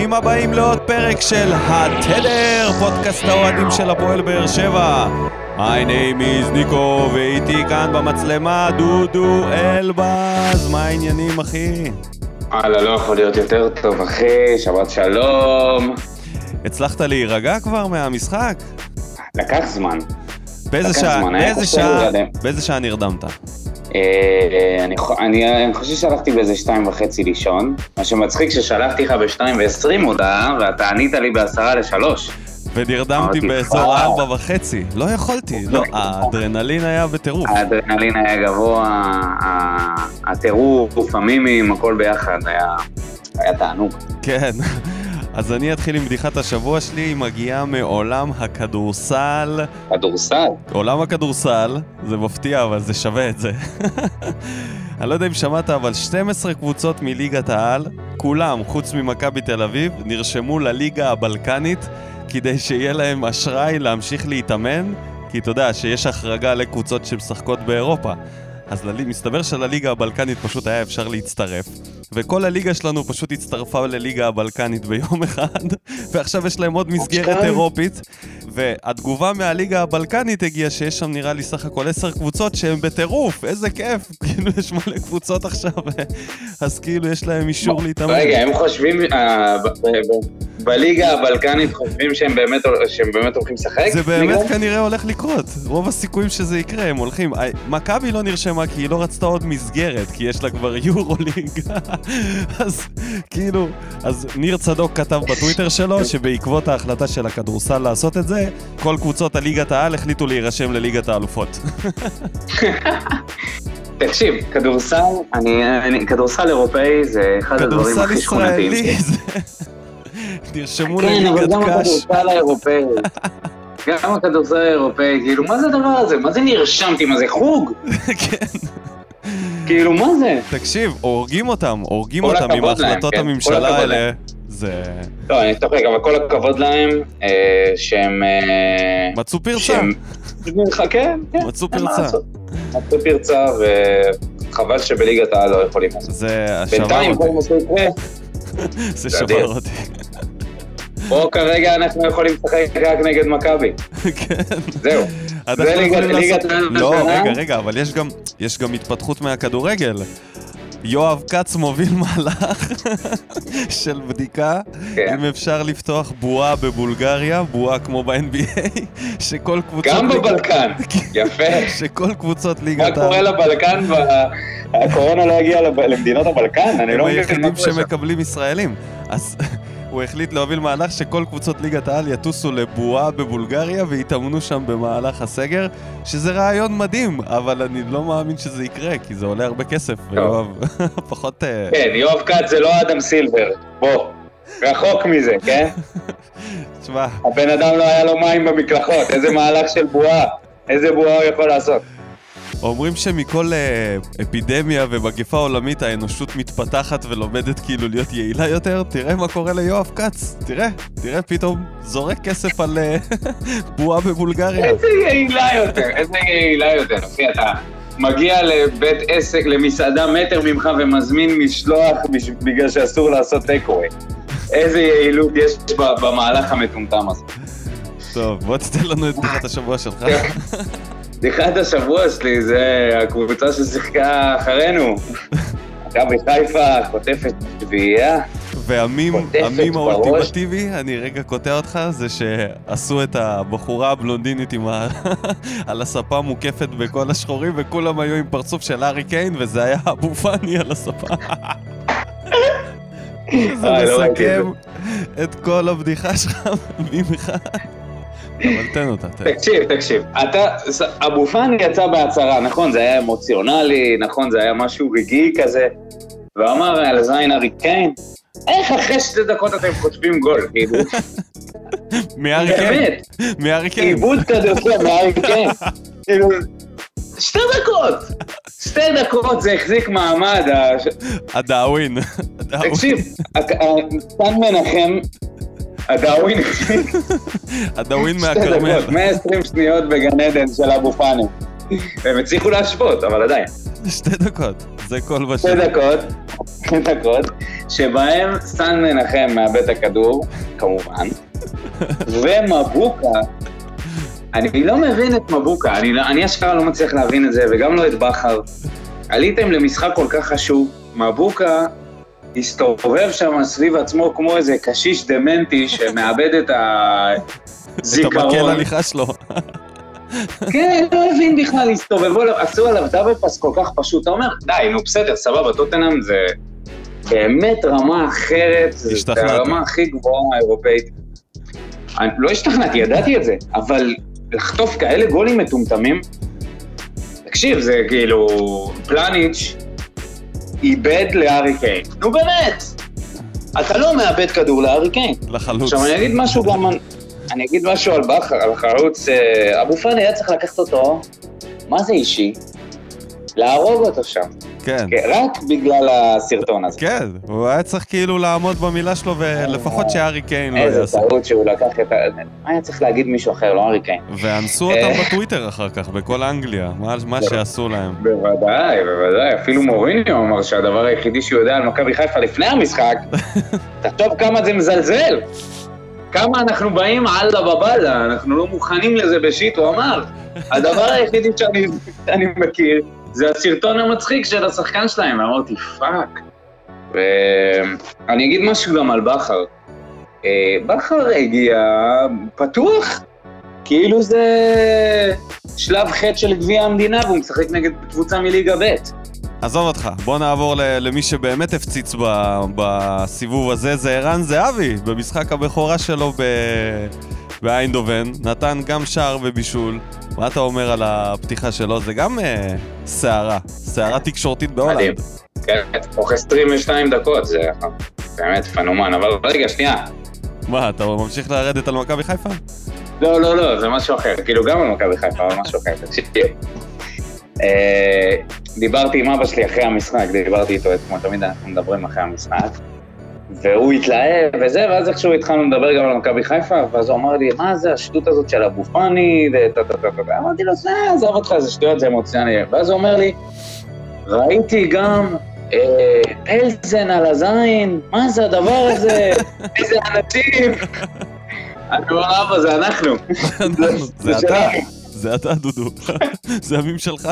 ברוכים הבאים לעוד פרק של התדר, פודקאסט האוהדים של הפועל באר שבע. My name is ניקו, ואיתי כאן במצלמה דודו אלבז. מה העניינים, אחי? וואלה, לא יכול להיות יותר טוב, אחי, שבת שלום. הצלחת להירגע כבר מהמשחק? לקח זמן. באיזה לקח שעה, זמן, באיזה שעה. באיזה שעה נרדמת? אה, אני אני אני חושב שהלכתי באיזה שתיים וחצי לישון, מה שמצחיק ששלחתי לך בשתיים ועשרים הודעה, ואתה ענית לי בעשרה לשלוש. ונרדמתי באזור. ארבע וחצי. לא יכולתי, לא, האדרנלין היה בטירוף. האדרנלין היה גבוה, הטירוף, המימים, הכל ביחד, היה היה תענוג. כן. אז אני אתחיל עם בדיחת השבוע שלי, היא מגיעה מעולם הכדורסל. כדורסל. עולם הכדורסל, זה מפתיע, אבל זה שווה את זה. אני לא יודע אם שמעת, אבל 12 קבוצות מליגת העל, כולם, חוץ ממכבי תל אביב, נרשמו לליגה הבלקנית כדי שיהיה להם אשראי להמשיך להתאמן, כי אתה יודע שיש החרגה לקבוצות שמשחקות באירופה. אז מסתבר שלליגה הבלקנית פשוט היה אפשר להצטרף, וכל הליגה שלנו פשוט הצטרפה לליגה הבלקנית ביום אחד, ועכשיו יש להם עוד מסגרת אשכרה. אירופית, והתגובה מהליגה הבלקנית הגיעה שיש שם נראה לי סך הכל עשר קבוצות שהן בטירוף, איזה כיף, כאילו יש מלא קבוצות עכשיו, אז כאילו יש להם אישור להתאמן. רגע, הם חושבים, אה, בליגה הבלקנית חושבים שהם באמת שהם באמת הולכים לשחק? זה באמת? כנראה הולך לקרות, רוב הסיכויים שזה יקרה, הם הולכים. אה, מכבי לא נרשמה כי היא לא רצתה עוד מסגרת, כי יש לה כבר יורו ליג. אז כאילו, אז ניר צדוק כתב בטוויטר שלו שבעקבות ההחלטה של הכדורסל לעשות את זה, כל קבוצות הליגת העל החליטו להירשם לליגת האלופות. תקשיב, כדורסל, אני, אני, כדורסל אירופאי זה אחד הדברים כדורסל הכי שכונתיים. ישראלי, שיש. זה- נרשמו כן, אבל לליגת גם קאש. הכדורסל האירופאי. גם הכדורסל האירופאי, כאילו, מה זה הדבר הזה? מה זה נרשמתי? מה זה חוג? כן. כאילו, מה זה? תקשיב, הורגים אותם, הורגים אותם עם הכבוד להם, החלטות כן, הממשלה הכבוד האלה. זה... לא, אני צוחק, אבל כל הכבוד להם, אה, שהם... אה, מצאו פרצה. שהם... כן, כן. מצאו פרצה. מצאו פרצה, וחבל שבליגת העל לא יכולים לעשות. זה שבר בינתיים, כל אותי. מה שיקרה, זה זה שבר. אותי. פה כרגע אנחנו יכולים לשחק רק נגד מכבי. כן. זהו. זה ליגת- העל לא? רגע, רגע, אבל יש גם, יש גם התפתחות מהכדורגל. יואב כץ מוביל מהלך של בדיקה כן. אם אפשר לפתוח בועה בבולגריה, בועה כמו ב-NBA, שכל קבוצות... גם ליגת- בבלקן. יפה. שכל קבוצות מה ליגת קורה העל לבלקן? ב- הקורונה לא הגיעה למדינות הבלקן? אני הם לא מבין היחידים מה קורה שם. שמקבלים ישראלים. אז הוא החליט להוביל מהלך שכל קבוצות ליגת העל יטוסו לבועה בבולגריה ויתאמנו שם במהלך הסגר, שזה רעיון מדהים, אבל אני לא מאמין שזה יקרה, כי זה עולה הרבה כסף, ויואב פחות... אה, כן, יואב כץ זה לא אדם סילבר. בוא. רחוק מזה, כן? תשמע, הבן אדם לא היה לו מים במקלחות, איזה מהלך של בועה. איזה בועה הוא יכול לעשות? אומרים שמכל אה, אפידמיה ומגפה עולמית האנושות מתפתחת ולומדת כאילו להיות יעילה יותר, תראה מה קורה ליואב כץ, תראה, תראה פתאום זורק כסף על אה, בועה בבולגריה. איזה יעילה יותר, איזה יעילה יותר. אחי, אתה מגיע לבית עסק, למסעדה מטר ממך ומזמין משלוח בש- בגלל שאסור לעשות טייק-אווי. איזה יעילות יש ב- במהלך המטומטם הזה. טוב, בוא תתן לנו את בדיחת השבוע שלך. בדיחת השבוע שלי זה הקבוצה ששיחקה אחרינו. מכבי חיפה חוטפת שביעייה. והמים. האולטימטיבי, אני רגע קוטע אותך, זה שעשו את הבחורה הבלונדינית עם ה... על הספה מוקפת בכל השחורים, וכולם היו עם פרצוף של הארי קיין, וזה היה אבו פאני על הספה. זה אה, לא את מסכם את כל הבדיחה שלך אחד. אבל תן אותה, תן. תקשיב, תקשיב. אתה, אבו פאני יצא בהצהרה, נכון, זה היה אמוציונלי, נכון, זה היה משהו רגעי כזה, ואמר על זין ארי קיין, איך אחרי שתי דקות אתם חוטפים גול? כאילו, מהארי קיין. באמת, מהארי קיין. עיבוד כדורסל מארי קיין. כאילו, שתי דקות. שתי דקות זה החזיק מעמד. הדאווין. תקשיב, הק- ה- סן מנחם, הדאווין הדאווין שתי מהכרמל. דקות, 120 שניות בגן עדן של אבו פאני. הם הצליחו להשוות, אבל עדיין. שתי דקות. זה כל שתי בשני. דקות, שתי דקות, שבהם סן מנחם מאבד את הכדור, כמובן, ומבוקה, אני לא מבין את מבוקה, אני, לא- אני אשכרה לא מצליח להבין את זה, וגם לא את בכר. עליתם למשחק כל כך חשוב, מבוקה הסתובב שם סביב עצמו כמו איזה קשיש דמנטי שמאבד את את המקל הזיכרון. הליכה שלו. כן, לא הבין בכלל, הסתובבו עליו, עשו עליו דאבל פאס כל כך פשוט. אתה אומר, די, נו בסדר, סבבה, טוטנאם זה באמת רמה אחרת, זה. הרמה הכי גבוהה האירופאית. אני לא השתכנעתי, ידעתי את זה, אבל לחטוף כאלה גולים מטומטמים, תקשיב, זה כאילו, פלניץ' איבד לארי קיין. נו באמת, אתה לא מאבד כדור לארי קיין. לחלוץ. עכשיו אני אגיד משהו גם, אני אגיד משהו על בכר, על החלוץ, אה, אבו פאני היה צריך לקחת אותו, מה זה אישי? להרוג אותו שם, כן. כן, רק בגלל הסרטון הזה. כן, הוא היה צריך כאילו לעמוד במילה שלו, ולפחות שארי קיין לא איזה יעשה. טעות שהוא לקח את ה... היה צריך להגיד מישהו אחר, לא הארי קיין? ואנסו אותם בטוויטר אחר כך, בכל אנגליה, מה- שעשו להם. בוודאי, בוודאי, אפילו מוריניו אמר שהדבר היחידי שהוא יודע על מכבי חיפה לפני המשחק, תחשוב כמה זה מזלזל. כמה אנחנו באים אללה באב אללה, אנחנו לא מוכנים לזה ב shit, הוא אמר. הדבר היחידי שאני מכיר זה הסרטון המצחיק של השחקן שלהם, ואמרתי, fuck. ואני אגיד משהו גם על בכר. אה, בכר הגיע פתוח, כאילו זה שלב ח' של גביע המדינה והוא משחק נגד קבוצה מליגה ב'. עזוב אותך, בוא נעבור למי שבאמת הפציץ בסיבוב הזה, זה ערן זהבי, במשחק הבכורה שלו באיינדובן, נתן גם שער ובישול. מה אתה אומר על הפתיחה שלו? זה גם אה, סערה, סערה תקשורתית. בהולנד. כן, תוך 22 דקות, זה באמת פנומן. אבל רגע, שנייה. מה, אתה ממשיך לרדת על מכבי חיפה? לא, לא, לא, זה משהו אחר. כאילו, גם על מכבי חיפה, אבל משהו אחר. תקשיב. אה, דיברתי עם אבא שלי אחרי המשחק, דיברתי איתו אתמול, תמיד אנחנו מדברים אחרי המשחק. והוא התלהב וזה, ואז איכשהו התחלנו לדבר גם על מכבי חיפה, ואז הוא אמר לי, מה זה השטות הזאת של אבו פאני. אמרתי לו, זה, עזוב אותך, זה שטויות, זה אמוציונלי. ואז הוא אומר לי, ראיתי גם אה, פלזן על הזין, מה זה הדבר הזה? איזה אנשים. אני אומר, אבא, זה אנחנו. זה אתה. זה אתה דודו, זה המים שלך.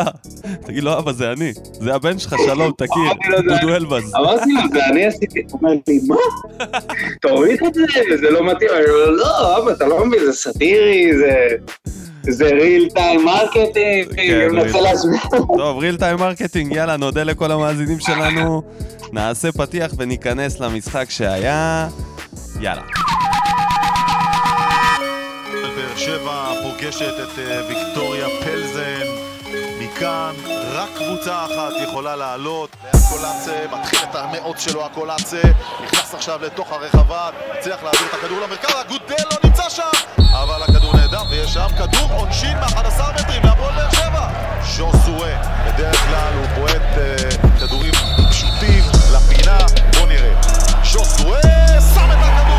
תגיד לו, אבא, זה אני, זה הבן שלך, שלום, תכיר, דודו. אלבז. אמרתי לו, זה אני עשיתי, הוא אומר לי, מה? תוריד את זה, זה לא מתאים. אני אומר, לא, אבא, אתה לא מבין, זה סאטירי, זה... זה real time marketing, כן, אני מנסה real- להסביר. טוב, real time marketing, יאללה, נודה לכל המאזינים שלנו, נעשה פתיח וניכנס למשחק שהיה. יאללה. שבע פוגשת את אה, ויקטוריה פלזן. מכאן רק קבוצה אחת יכולה לעלות. הקולאצה מתחיל את המאות שלו הקולאצה. נכנס עכשיו לתוך הרחבה, מצליח להעביר את הכדור למרכז, הגודל לא נמצא שם! אבל הכדור נהדר ויש שם כדור עונשין מ-11 מטרים להפועל באר שבע. ז'וסואה, בדרך כלל הוא בועט אה, כדורים פשוטים לפינה. בוא נראה. ז'וסואה שם את הכדור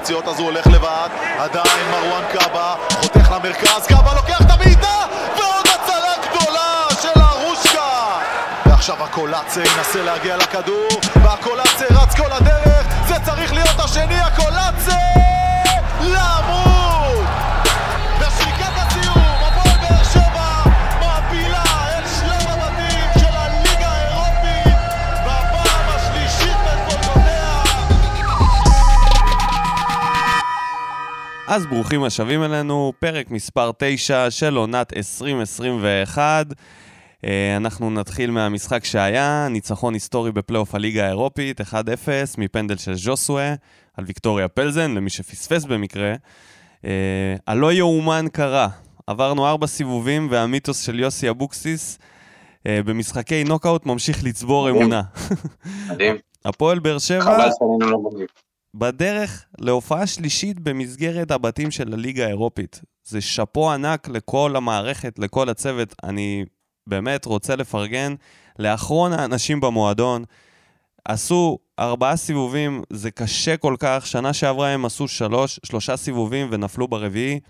אופציות אז הוא הולך לבד עדיין מרואן קאבה חותך למרכז, קאבה לוקח את הבעיטה ועוד הצלה גדולה של הרושקה ועכשיו הקולאצה ינסה להגיע לכדור והקולאצה רץ כל הדרך זה צריך להיות השני הקולאצה! לעמוד אז ברוכים השבים אלינו, פרק מספר 9 של עונת 2021. אה, אנחנו נתחיל מהמשחק שהיה, ניצחון היסטורי בפלייאוף הליגה האירופית, 1-0 מפנדל של ז'וסואה על ויקטוריה פלזן, למי שפספס במקרה. אה, הלא יאומן קרה, עברנו ארבע סיבובים והמיתוס של יוסי אבוקסיס אה, במשחקי נוקאוט ממשיך לצבור אמונה. מדהים, הפועל באר שבע... בדרך להופעה שלישית במסגרת הבתים של הליגה האירופית. זה שאפו ענק לכל המערכת, לכל הצוות. אני באמת רוצה לפרגן לאחרון האנשים במועדון. עשו ארבעה סיבובים, זה קשה כל כך. שנה שעברה הם עשו שלוש, שלושה סיבובים ונפלו ברביעי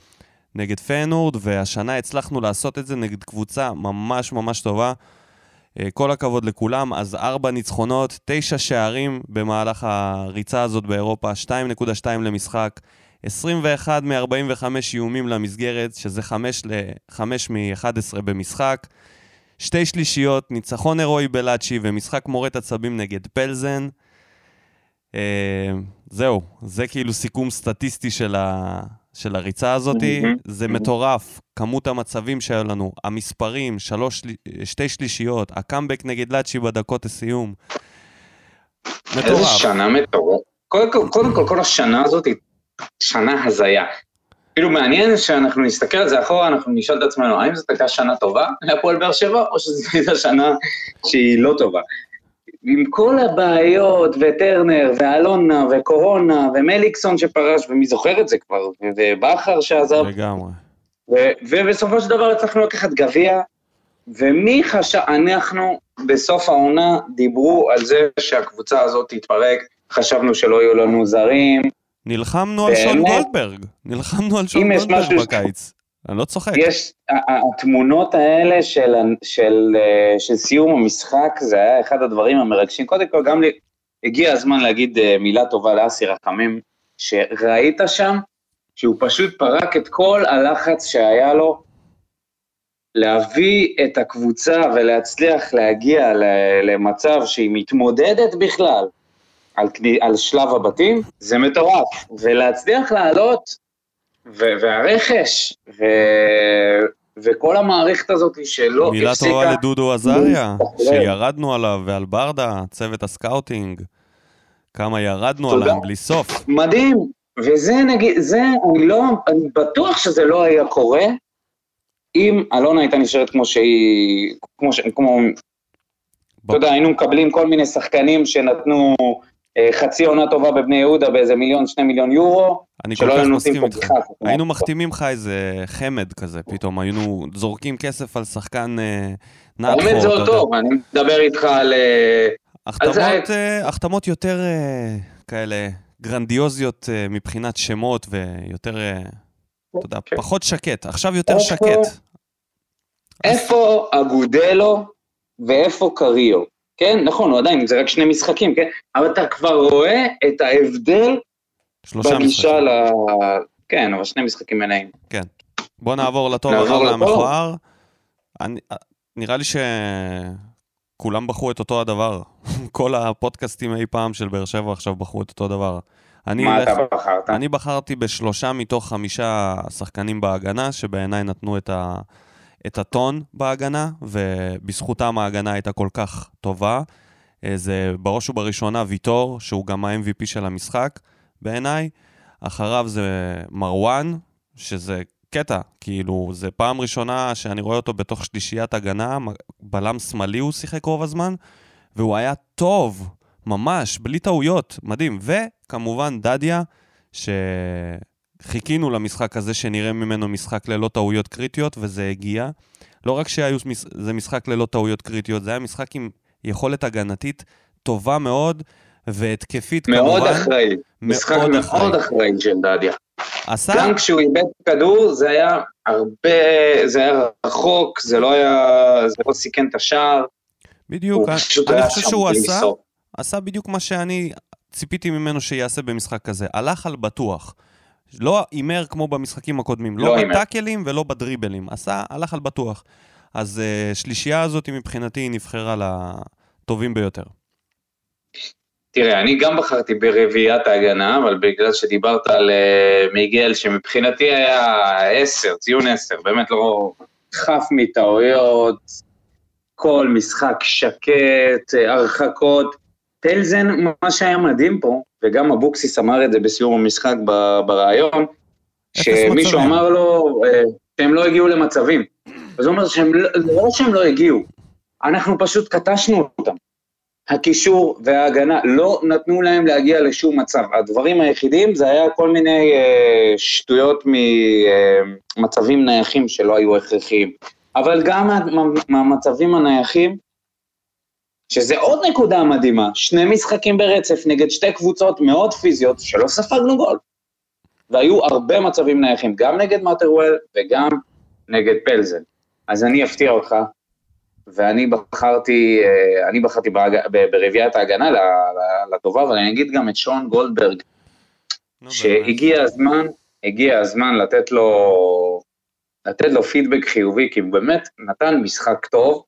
נגד פיינורד, והשנה הצלחנו לעשות את זה נגד קבוצה ממש ממש טובה. אה, כל הכבוד לכולם. אז ארבע ניצחונות, תשע שערים במהלך הריצה הזאת באירופה, 2.2 למשחק, 21 מ-45 איומים למסגרת, שזה 5 ל-5 מ-11 במשחק. שתי שלישיות, ניצחון הירואי בלאצ'י ומשחק מורת עצבים נגד פלזן. אה, זהו, זה כאילו סיכום סטטיסטי של, ה... של הריצה הזאת. זה מטורף, כמות המצבים שהיו לנו, המספרים, שלוש, שתי שלישיות, הקאמבק נגד לאצ'י בדקות הסיום. איזה מטורף. שנה מטורף. קודם כל, קודם כל, כל השנה הזאת היא שנה הזיה. כאילו מעניין שאנחנו נסתכל על זה אחורה, אנחנו נשאל את עצמנו, האם זאת הייתה שנה טובה להפועל באר שבע, או שזאת הייתה שנה שהיא לא טובה. עם כל הבעיות, וטרנר, ואלונה, וקורונה, ומליקסון שפרש, ומי זוכר את זה כבר, ובכר שעזב, לגמרי. ו- ובסופו של דבר הצלחנו לקחת גביע, ומי חשב, אנחנו בסוף העונה דיברו על זה שהקבוצה הזאת תתפרק, חשבנו שלא יהיו לנו זרים, נלחמנו על שון? גולדברג. נלחמנו על שון גולדברג בקיץ. אני לא צוחק. יש, התמונות האלה של, של, אה, של סיום המשחק, זה היה אחד הדברים המרגשים. קודם כל, גם לי, הגיע הזמן להגיד אה, מילה טובה לאסי רחמים, שראית שם שהוא פשוט פרק את כל הלחץ שהיה לו להביא את הקבוצה ולהצליח להגיע למצב שהיא מתמודדת בכלל על, על שלב הבתים, זה מטורף. ולהצליח לעלות, ו- והרכש, ו- וכל המערכת הזאת שלא מילה הפסיקה... טובה לדודו עזריה, להסתכל. שירדנו עליו, ועל ברדה, צוות ה scouting. כמה ירדנו תודה. עליהם בלי סוף. מדהים, וזה נגיד, זה, אני לא, אני בטוח שזה לא היה קורה אם אלונה הייתה נשארת כמו שהיא, כמו, ש- כמו, אתה יודע, היינו מקבלים כל מיני שחקנים שנתנו חצי עונה טובה בבני יהודה באיזה מיליון, שני מיליון יורו, אני כל כך מסכים איתך. היינו מחתימים לך איזה חמד כזה, פתאום היינו זורקים כסף על שחקן אה, נעטפו. האמת זה. טוב, אני מדבר איתך על... אה, החתמות, אה, יותר אה, כאלה גרנדיוזיות אה, מבחינת שמות ויותר, אה, אתה יודע, כן. פחות שקט. עכשיו יותר שקט. איפה אגודלו ואיפה קריו? כן, נכון, הוא עדיין, זה רק שני משחקים, כן? אבל אתה כבר רואה את ההבדל בגישה. ל... כן, אבל שני משחקים מלאים. בוא נעבור נעבור הרע. והמכוער. נראה לי שכולם בחרו את אותו הדבר. כל הפודקאסטים אי פעם של באר שבע עכשיו בחרו את אותו דבר. אני מה אלך- אתה בחרת? אני בחרתי בשלושה מתוך חמישה שחקנים בהגנה, שבעיניי נתנו את, ה, את הטון בהגנה, ובזכותם ההגנה הייתה כל כך טובה. אה, זה בראש ובראשונה ויטור, שהוא גם ה-MVP של המשחק, בעיניי. אחריו זה מרואן, שזה קטע, כאילו, זה פעם ראשונה שאני רואה אותו בתוך שלישיית הגנה, בלם שמאלי הוא שיחק רוב הזמן, והוא היה טוב, ממש, בלי טעויות, מדהים. וכמובן דדיה, שחיכינו למשחק הזה שנראה ממנו משחק ללא טעויות קריטיות, וזה הגיע. לא רק שזה משחק ללא טעויות קריטיות, זה היה משחק עם יכולת הגנתית טובה מאוד, והתקפית מאוד כמובן. אחראי. משחק מאוד מאוד אחראי. של דדיה. עשה, גם כשהוא איבד כדור, זה היה הרבה... זה היה רחוק, זה לא היה... זה לא סיכן את השער. בדיוק, אני היה חושב שהוא עשה, סוף. עשה בדיוק מה שאני ציפיתי ממנו שיעשה במשחק כזה. הלך על בטוח. לא הימר כמו במשחקים הקודמים, לא, לא. בטאקלים ולא בדריבלים. עשה, הלך על בטוח. אז uh, שלישייה הזאת מבחינתי נבחרה לטובים ביותר. תראה, אני גם בחרתי ברביעיית ההגנה, אבל בגלל שדיברת על uh, מיגל, שמבחינתי היה עשר, ציון עשר, באמת לא חף מטעויות, כל משחק שקט, אה, הרחקות. פלזן, מה שהיה מדהים פה, וגם אבוקסיס אמר את זה בסיום המשחק בריאיון, שמישהו. אמר לו אה, שהם לא הגיעו למצבים. אז הוא אומר שהם לא, זה לא שהם לא הגיעו, אנחנו פשוט קטשנו אותם. הקישור וההגנה לא נתנו להם להגיע לשום מצב. הדברים היחידים זה היה כל מיני אה, שטויות ממצבים אה, נייחים שלא היו הכרחיים. אבל גם מה, מהמצבים הנייחים, שזה עוד נקודה מדהימה, שני משחקים ברצף נגד שתי קבוצות מאוד פיזיות שלא ספגנו גול. והיו הרבה מצבים נייחים, גם נגד מאטרוול וגם נגד פלזן. אז אני אפתיע אותך, ואני בחרתי, אה, אני בחרתי ברביעיית ההגנה לטובה, אבל אני אגיד גם את שון גולדברג, שהגיע הזמן, הגיע הזמן לתת לו, לתת לו פידבק חיובי, כי הוא באמת נתן משחק טוב.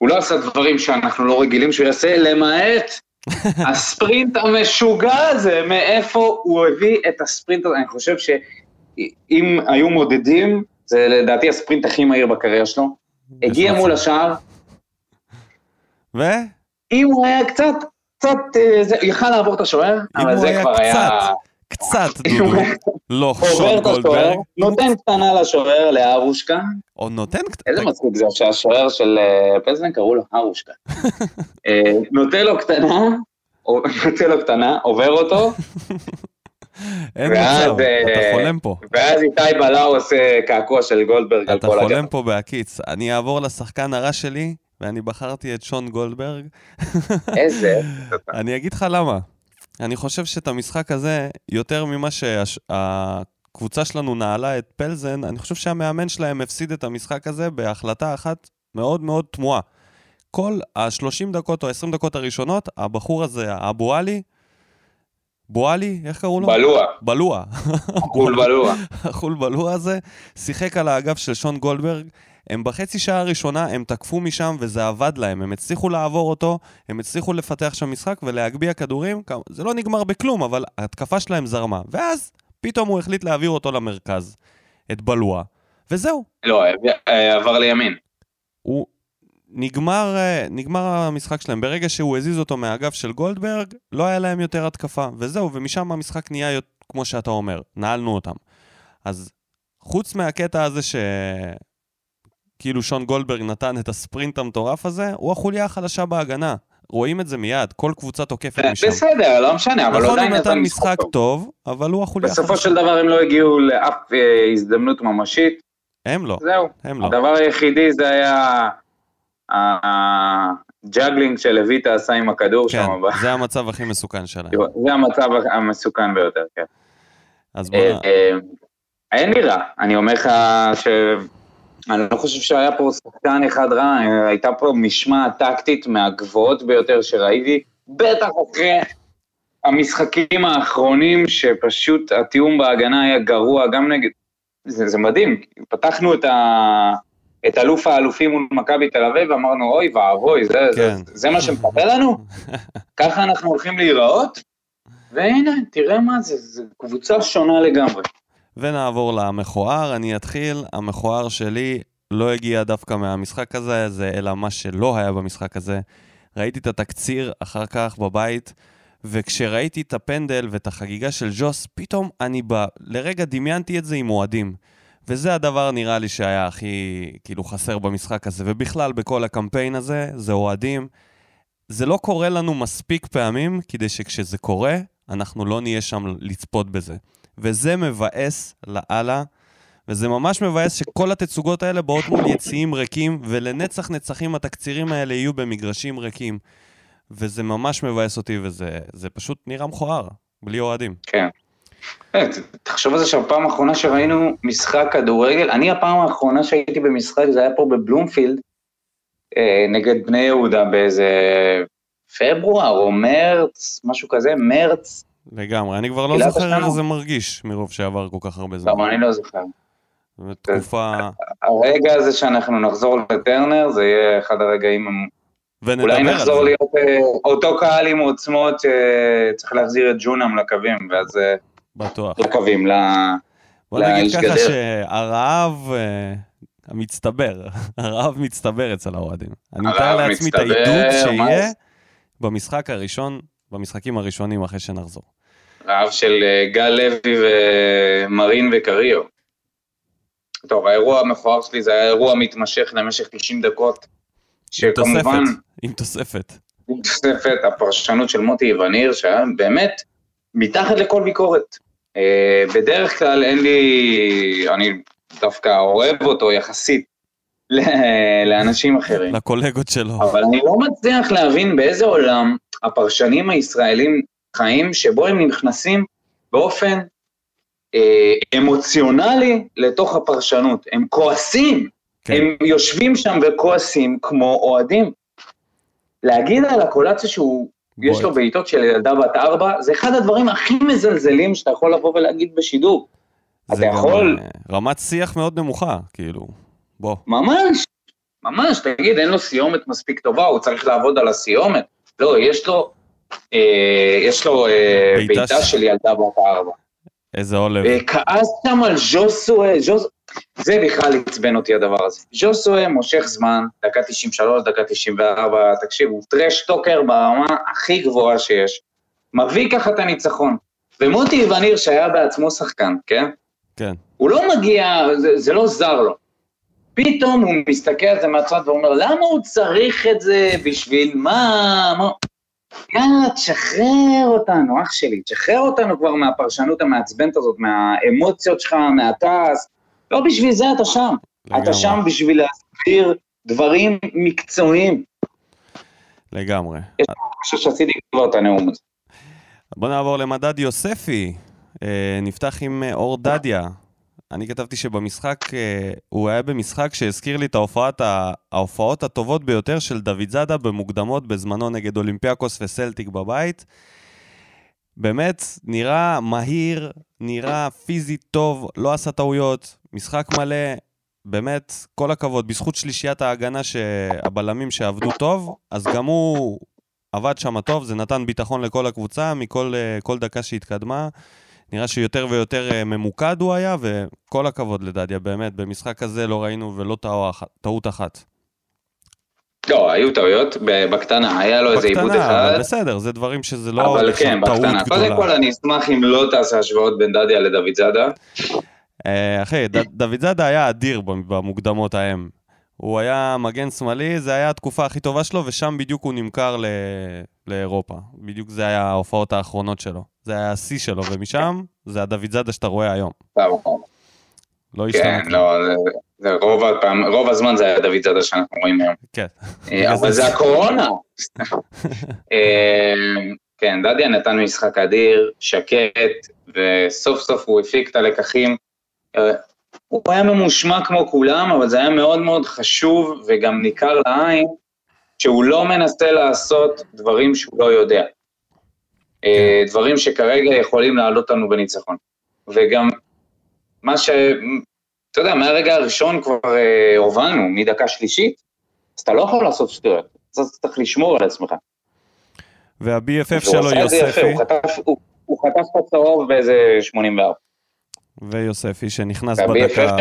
הוא לא עשה דברים שאנחנו לא רגילים שהוא יעשה, למעט הספרינט המשוגע הזה, מאיפה הוא הביא את הספרינט הזה, אני חושב שאם היו מודדים, זה לדעתי הספרינט הכי מהיר בקריירה שלו, הגיע מול השער. ו? אם הוא היה קצת, קצת, אה, זה, יכל לעבור את השוער, אבל זה כבר היה... קצת, דודו, לא שון גולדברג. נותן קטנה לשוער, לארושקה. או נותן קטנה. איזה מצחיק זה שהשוער של אה, פלזן קראו לו ארושקה. אה, נותן לו קטנה, נותן לו קטנה, עובר אותו. אין מצב, אתה חולם פה. ואז איתי בלאו עושה קעקוע של גולדברג על כל הגב. אתה חולם פה בהקיץ. אני אעבור לשחקן הרע שלי, ואני בחרתי את שון גולדברג. איזה? אני אגיד לך למה. אני חושב שאת המשחק הזה, יותר ממה שהקבוצה שלנו נעלה את פלזן, אני חושב שהמאמן שלהם הפסיד את המשחק הזה בהחלטה אחת מאוד מאוד תמוהה. כל ה-30 דקות או 20 דקות הראשונות, הבחור הזה, אבו עלי, בואלי, איך קראו לו? בלוע. בלוע. חול בלוע. החול בלוע הזה, שיחק על האגף של שון גולדברג. הם בחצי שעה הראשונה, הם תקפו משם וזה עבד להם. הם הצליחו לעבור אותו, הם הצליחו לפתח שם משחק ולהגביה כדורים. זה לא נגמר בכלום, אבל ההתקפה שלהם זרמה. ואז, פתאום הוא החליט להעביר אותו למרכז, את בלוע, וזהו. לא, עבר לימין. הוא, נגמר, אה, נגמר המשחק שלהם. ברגע שהוא הזיז אותו מהאגף של גולדברג, לא היה להם יותר התקפה. וזהו, ומשם המשחק נהיה, כמו שאתה אומר, נעלנו אותם. אז חוץ מהקטע הזה ש... כאילו שון גולדברג נתן את הספרינט המטורף הזה, הוא החוליה החלשה בהגנה. רואים את זה מיד, כל קבוצה תוקפת משם. בסדר, לא משנה, אבל נכון, הוא נתן משחק טוב, אבל הוא החוליה החלשה. בסופו של דבר הם לא הגיעו לאף אה, הזדמנות ממשית. הם לא. זהו. הם לא. הדבר היחידי זה היה ה juggling שלויטה עשה עם הכדור כן, שם. כן, זה המצב הכי מסוכן שלהם. זה המצב המסוכן ביותר, כן. אז בוא... אה, אה, אין לי רע, אני אומר לך ש... אני לא חושב שהיה פה שחקן אחד רע, הייתה פה משמעת טקטית מהגבוהות ביותר שראיתי, בטח אחרי המשחקים האחרונים, שפשוט התיאום בהגנה היה גרוע, גם נגד... זה, זה מדהים, פתחנו את ה... את אלוף האלופים מול מכבי תל אביב, ואמרנו, אוי ואבוי, זה, כן. זה, זה מה שמקבל לנו? ככה אנחנו הולכים להיראות? והנה, תראה מה זה, זו קבוצה שונה לגמרי. ונעבור למכוער, אני אתחיל, המכוער שלי לא הגיע דווקא מהמשחק הזה, זה אלא מה שלא היה במשחק הזה. ראיתי את התקציר אחר כך בבית, וכשראיתי את הפנדל ואת החגיגה של ג'וס, פתאום אני ב... לרגע דמיינתי את זה עם אוהדים. וזה הדבר נראה לי שהיה הכי כאילו חסר במשחק הזה, ובכלל בכל הקמפיין הזה, זה אוהדים. זה לא קורה לנו מספיק פעמים כדי שכשזה קורה, אנחנו לא נהיה שם לצפות בזה. וזה מבאס לאללה, וזה ממש מבאס שכל התצוגות האלה באות מול יציאים ריקים, ולנצח נצחים התקצירים האלה יהיו במגרשים ריקים. וזה ממש מבאס אותי, וזה פשוט נראה מכוער, בלי אוהדים. כן. אה, תחשוב על זה שהפעם האחרונה שראינו משחק כדורגל, אני הפעם האחרונה שהייתי במשחק, זה היה פה בבלומפילד, אה, נגד בני יהודה באיזה פברואר או מרץ, משהו כזה, מרץ. לגמרי, אני כבר לא זוכר איך זה מרגיש מרוב שעבר כל כך הרבה זמן. גם אני לא זוכר. תקופה... הרגע הזה שאנחנו נחזור לטרנר, זה יהיה אחד הרגעים... ונדבר אולי נחזור להיות אה, אותו קהל עם עוצמות שצריך להחזיר את ג'ונם לקווים, ואז... בטוח. לקווים, ל... בוא נגיד ככה שהרעב אה, המצטבר, הרעב מצטבר אצל האוהדים. אני מתאר לעצמי את העידוד שיהיה במשחק הראשון, במשחקים הראשונים אחרי שנחזור. רעב של אה, גל לוי ומרין וקריו. טוב, האירוע המכוער שלי זה היה אירוע מתמשך למשך 90 דקות. שכמובן... עם תוספת. תוספת הפרשנות של מוטי וניר, שהיה באמת מתחת לכל ביקורת. אה, בדרך כלל אין לי, אני דווקא אוהב אותו יחסית לאנשים אחרים. לקולגות שלו. אבל אני לא מצליח להבין באיזה עולם הפרשנים הישראלים חיים, שבו הם נכנסים באופן אה, אמוציונלי לתוך הפרשנות. הם כועסים, כן. הם יושבים שם וכועסים כמו אוהדים. להגיד על הקולציה שהוא, יש בועט. לו בעיטות של ילדה בת ארבע, זה אחד הדברים הכי מזלזלים שאתה יכול לבוא ולהגיד בשידור. אתה יכול- אה, רמת שיח מאוד נמוכה, כאילו. בוא. ממש, ממש, תגיד, אין לו סיומת מספיק טובה, הוא צריך לעבוד על הסיומת. לא, יש לו, אה, יש לו אה, בעיטה ש- של ילדה בת ארבע. איזה עולב. אה, כעס שם על ז'וסואה, ז'וס... זה בכלל עצבן אותי הדבר הזה. ז'וסואה מושך זמן, דקה 93, דקה 94, תקשיב, הוא טרש טוקר ברמה הכי גבוהה שיש. מביא ככה את הניצחון. ומוטי וניר, שהיה בעצמו שחקן, כן? כן. הוא לא מגיע, זה, זה לא זר לו. פתאום הוא מסתכל על זה מהצד ואומר, למה הוא צריך את זה? בשביל מה? מה? יאללה, תשחרר אותנו, אח שלי, תשחרר אותנו כבר מהפרשנות המעצבנת הזאת, מהאמוציות שלך, מהכעס. לא בשביל זה אתה שם. לגמרי. אתה שם בשביל להסביר דברים מקצועיים. לגמרי. אני חושב שעשיתי כבר את הנאום הזה. בוא נעבור למדד יוספי. אה, נפתח עם אה, אור דדיה. אני כתבתי שבמשחק, אה, הוא היה במשחק שהזכיר לי את ההופעת, ההופעות הטובות ביותר של דוד זאדה במוקדמות בזמנו נגד אולימפיאקוס וסלטיק בבית. באמת, נראה מהיר, נראה פיזית טוב, לא עשה טעויות, משחק מלא, באמת, כל הכבוד. בזכות שלישיית ההגנה, הבלמים שעבדו טוב, אז גם הוא עבד שם טוב, זה נתן ביטחון לכל הקבוצה, מכל אה, דקה שהתקדמה. נראה שיותר ויותר אה, ממוקד הוא היה, וכל הכבוד לדדיה, באמת, במשחק הזה לא ראינו ולא טעו טעות אחת. לא, היו טעויות, בקטנה, היה לו איזה עיבוד בקטנה, אחד. אבל בסדר, זה דברים שזה לא אבל כן, בקטנה. קודם. כל, אני אשמח אם לא תעשה השוואות בין דדיה לדוד זאדה. אה, אחי, דוד זאדה היה אדיר במ- במוקדמות ההם. הוא היה מגן שמאלי, זה היה התקופה הכי טובה שלו, ושם בדיוק הוא נמכר ל... לאירופה. בדיוק זה היה ההופעות האחרונות שלו. זה היה השיא שלו, ומשם זה הדוד זאדה שאתה רואה היום. לא השתנה כן. לא, זה- רוב הפעם, רוב הזמן זה היה דוד זאדה שאנחנו רואים היום. כן. אה, אבל זה הקורונה. אה, כן, דדיה נתן משחק אדיר, שקט, וסוף סוף הוא הפיק את הלקחים. הוא היה ממושמע כמו כולם, אבל זה היה מאוד מאוד חשוב, וגם ניכר לעין, שהוא לא מנסה לעשות דברים שהוא לא יודע. אה, דברים שכרגע יכולים לעלות לנו בניצחון. וגם מה ש... אתה יודע, מהרגע הראשון כבר אה, הובלנו, מדקה שלישית, אז אתה לא יכול לעשות שטויות, אתה צריך לשמור על עצמך. וה-BFF שלו יוספי, הוא חטף את הצהוב באיזה 84. ויוספי שנכנס בדקה...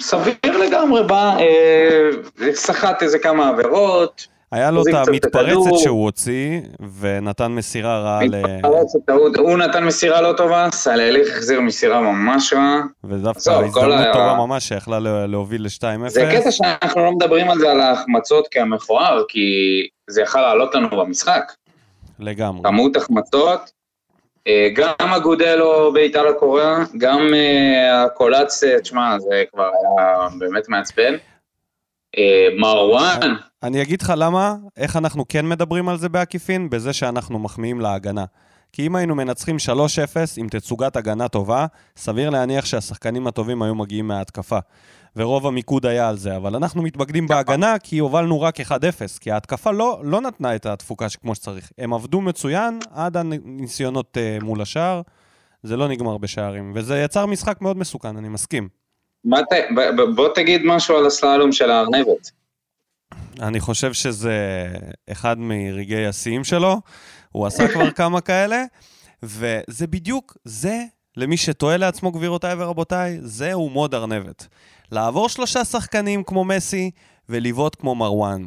סביר לגמרי, בא, אה, סחט איזה כמה עבירות, היה לו את המתפרצת. שהוא הוציא, ונתן מסירה רעה ל... מתפרצת הוא נתן מסירה לא טובה, סלליך החזיר מסירה ממש רעה. ודווקא הזדמנות טובה ממש שיכלה לה- להוביל ל-2-0. זה קטע שאנחנו לא מדברים על זה, על ההחמצות כמכוער, כי זה יכל לעלות לנו במשחק. לגמרי. כמות החמצות, גם אגודלו בעיטה לקוריאה, גם אה, הקולץ, אה, תשמע, זה כבר היה באמת מעצבן. אה, מרואן, אני אגיד לך למה, איך אנחנו כן מדברים על זה בעקיפין, בזה שאנחנו מחמיאים להגנה. כי אם היינו מנצחים 3-0 עם תצוגת הגנה טובה, סביר להניח שהשחקנים הטובים היו מגיעים מההתקפה. ורוב המיקוד היה על זה, אבל אנחנו מתמקדים בהגנה כי הובלנו רק 1-0, כי ההתקפה לא, לא נתנה את התפוקה כמו שצריך. הם עבדו מצוין עד הניסיונות uh, מול השער, זה לא נגמר בשערים, וזה יצר משחק מאוד מסוכן, אני מסכים. מה ת, ב, ב, בוא תגיד משהו על הסללום של הארנבת. אני חושב שזה אחד מרגעי השיאים שלו, הוא עשה כבר כמה כאלה, וזה בדיוק, זה, למי שטועה לעצמו, גבירותיי ורבותיי, זהו מוד ארנבת. לעבור שלושה שחקנים כמו מסי, ולבעוט כמו מרואן.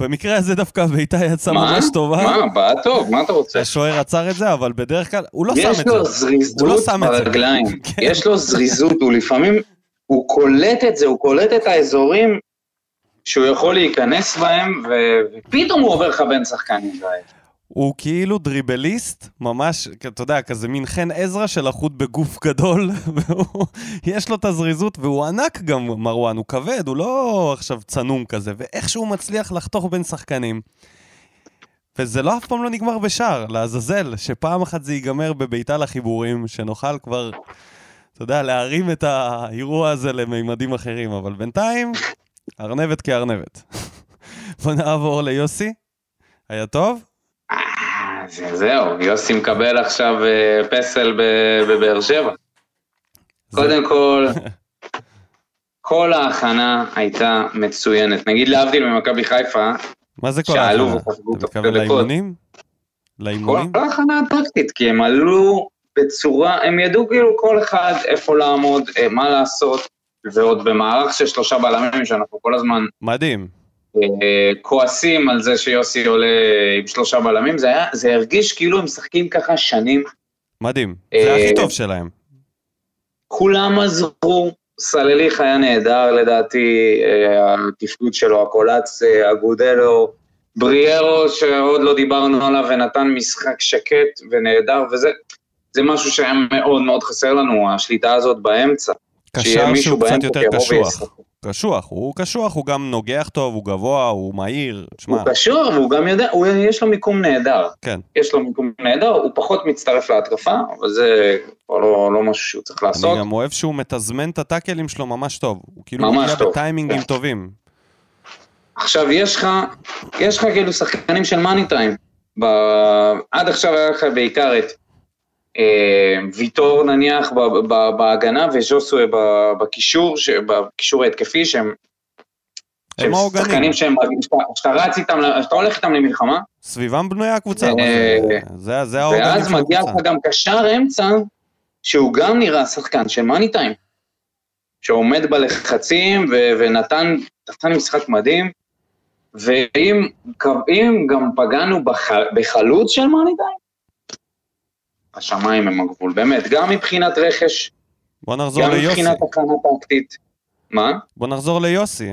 במקרה הזה דווקא הבעיטה יצאה? ממש טובה. מה, בא טוב, מה אתה רוצה? השוער עצר את זה, אבל בדרך כלל, הוא לא שם יש את לו זה. הוא לא זריזות. ברגליים, כן. יש לו זריזות, הוא לפעמים, הוא קולט את זה, הוא קולט את האזורים שהוא יכול להיכנס בהם, ופתאום הוא עובר לך בין שחקנים. הוא כאילו דריבליסט, ממש, אתה יודע, כזה מין חן עזרא של החוט בגוף גדול, ויש לו את הזריזות, והוא ענק גם, מרואן, הוא כבד, הוא לא עכשיו צנום כזה, ואיכשהו מצליח לחתוך בין שחקנים. וזה לא אף פעם לא נגמר בשער, לעזאזל, שפעם אחת זה ייגמר בביתה לחיבורים, שנוכל כבר, אתה יודע, להרים את האירוע הזה למימדים אחרים, אבל בינתיים, ארנבת כארנבת. בוא נעבור ליוסי, היה טוב? אה, זה- זהו, יוסי מקבל עכשיו אה, פסל בבאר שבע. קודם כל, כל ההכנה הייתה מצוינת. נגיד להבדיל ממכבי חיפה, מה זה כל ההכנה? אתה מתכוון כדי לאימונים? כל לאימונים? ההכנה הטקטית, כי הם עלו בצורה, הם ידעו כאילו כל אחד איפה לעמוד, אה, מה לעשות, ועוד במערך של שלושה בלמים שאנחנו כל הזמן מדהים. כועסים על זה שיוסי עולה עם שלושה בלמים, זה, היה, זה הרגיש כאילו הם משחקים ככה שנים, מדהים. אה, זה הכי טוב שלהם. כולם עזרו, סלליך היה נהדר לדעתי, אה, התפקוד שלו, הקולץ, אה, אגודלו, בריארו שעוד לא דיברנו עליו ונתן משחק שקט ונהדר, וזה זה משהו שהיה מאוד מאוד חסר לנו, השליטה הזאת באמצע. קשר שהוא קצת יותר קשוח. קשוח, הוא קשוח, הוא גם נוגח טוב, הוא גבוה, הוא מהיר. תשמע, הוא קשור והוא גם יודע, הוא, יש לו מיקום נהדר. כן. יש לו מיקום נהדר, הוא פחות מצטרף להתקפה, אבל זה כבר לא, לא משהו שהוא צריך לעשות. אני גם אוהב שהוא מתזמן את הטאקלים שלו ממש טוב. הוא כאילו מגיע טוב. בטיימינגים כן. טובים. עכשיו, יש לך, יש לך כאילו שחקנים של מאני טיים. ב... עד עכשיו היה לך בעיקר את ויטור נניח בהגנה וז'וסווה בקישור. בקישור ההתקפי, שהם, הם העוגנים. שחקנים שהם, שאתה, רץ איתם, שאתה הולך איתם למלחמה, סביבם בנויה הקבוצה. אה, זה- זה זה העוגנים ואז של מגיע הקבוצה. לך גם קשר אמצע, שהוא גם נראה שחקן של מאני טיים, שעומד בלחצים ונתן נתן משחק מדהים, ואם אם גם פגענו בח, בחלוץ של מאני טיים, השמיים הם הגבול, באמת, גם מבחינת רכש, בוא נחזור גם ליוסי. מבחינת הכנה טקטית. מה? בוא נחזור ליוסי.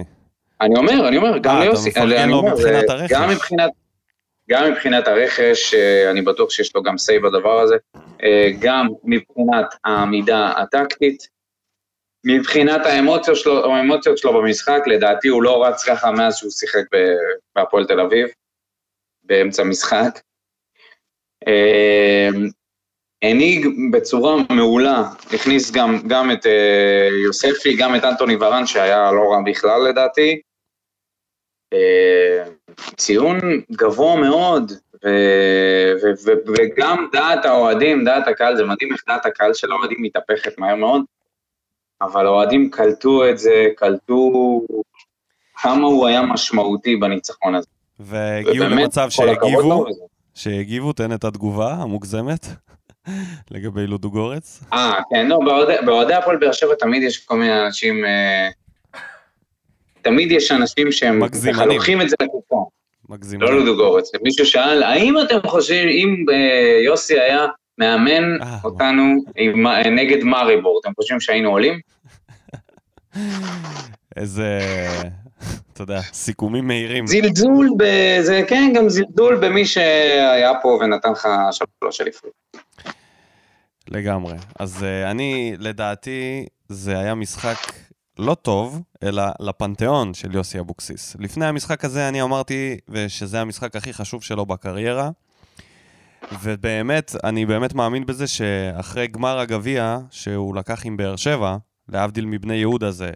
אני אומר, אני אומר, גם אה, אתה ליוסי, מפרגן לו מבחינת זה- הרכש. גם מבחינת, גם מבחינת הרכש, אה, אני בטוח שיש לו גם סיי בדבר הזה, אה, גם מבחינת העמידה הטקטית, מבחינת האמוציות שלו, האמוציות שלו במשחק, לדעתי הוא לא רץ ככה מאז שהוא שיחק בהפועל תל אביב, באמצע משחק. הנהיג בצורה מעולה, הכניס גם, גם את אה, יוספי, גם את אנטוני ורן, שהיה לא רע בכלל לדעתי. אה, ציון גבוה מאוד, ו, ו, ו, וגם דעת האוהדים, דעת הקהל, זה מדהים איך דעת הקהל של האוהדים מתהפכת מהר מאוד, אבל האוהדים קלטו את זה, קלטו כמה הוא היה משמעותי בניצחון הזה. והגיעו למצב שהגיבו. שהגיבו, תן את התגובה המוגזמת לגבי לודו גורץ. אה, כן, לא, באוהדי- הפועל באר שבע תמיד יש כל מיני אנשים, אה, תמיד יש אנשים שהם מגזימנים. לוקחים את זה לקופה. מגזים. לא לודו גורץ, מישהו שאל, האם אתם חושבים, אם אה, יוסי היה מאמן אה, אותנו נגד מאריבור, אתם חושבים שהיינו עולים? איזה, אתה יודע, סיכומים מהירים. זלזול, זה כן, גם זלזול במי שהיה פה ונתן לך שלוש אליפות. לגמרי. אז uh, אני, לדעתי, זה היה משחק לא טוב, אלא לפנתיאון של יוסי אבוקסיס. לפני המשחק הזה אני אמרתי שזה המשחק הכי חשוב שלו בקריירה, ובאמת, אני באמת מאמין בזה שאחרי גמר הגביע שהוא לקח עם באר שבע, להבדיל מבני יהודה זה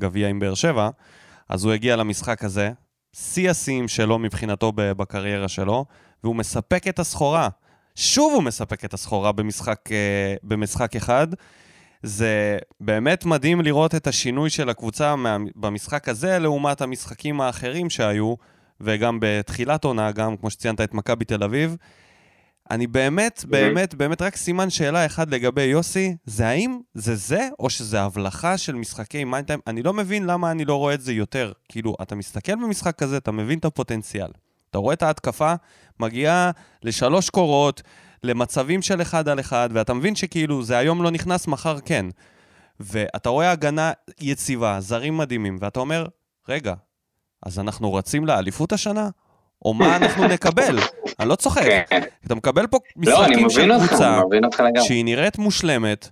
גביע עם באר שבע, אז הוא הגיע למשחק הזה, שיא השיאים שלו מבחינתו בקריירה שלו, והוא מספק את הסחורה. שוב הוא מספק את הסחורה במשחק, uh, במשחק אחד. זה באמת מדהים לראות את השינוי של הקבוצה במשחק הזה לעומת המשחקים האחרים שהיו, וגם בתחילת עונה, גם כמו שציינת את מכבי תל אביב. אני באמת, באמת, באמת רק סימן שאלה אחד לגבי יוסי, זה האם זה זה, או שזה הבלחה של משחקי מיינטיים? אני לא מבין למה אני לא רואה את זה יותר. כאילו, אתה מסתכל במשחק כזה, אתה מבין את הפוטנציאל. אתה רואה את ההתקפה מגיעה לשלוש קורות, למצבים של אחד על אחד, ואתה מבין שכאילו זה היום לא נכנס, מחר כן. ואתה רואה הגנה יציבה, זרים מדהימים, ואתה אומר, רגע, אז אנחנו רצים לאליפות השנה? או מה אנחנו נקבל? אני לא צוחק. כן. אתה מקבל פה לא, משחקים של מבין אותך, קבוצה. שהיא נראית מושלמת.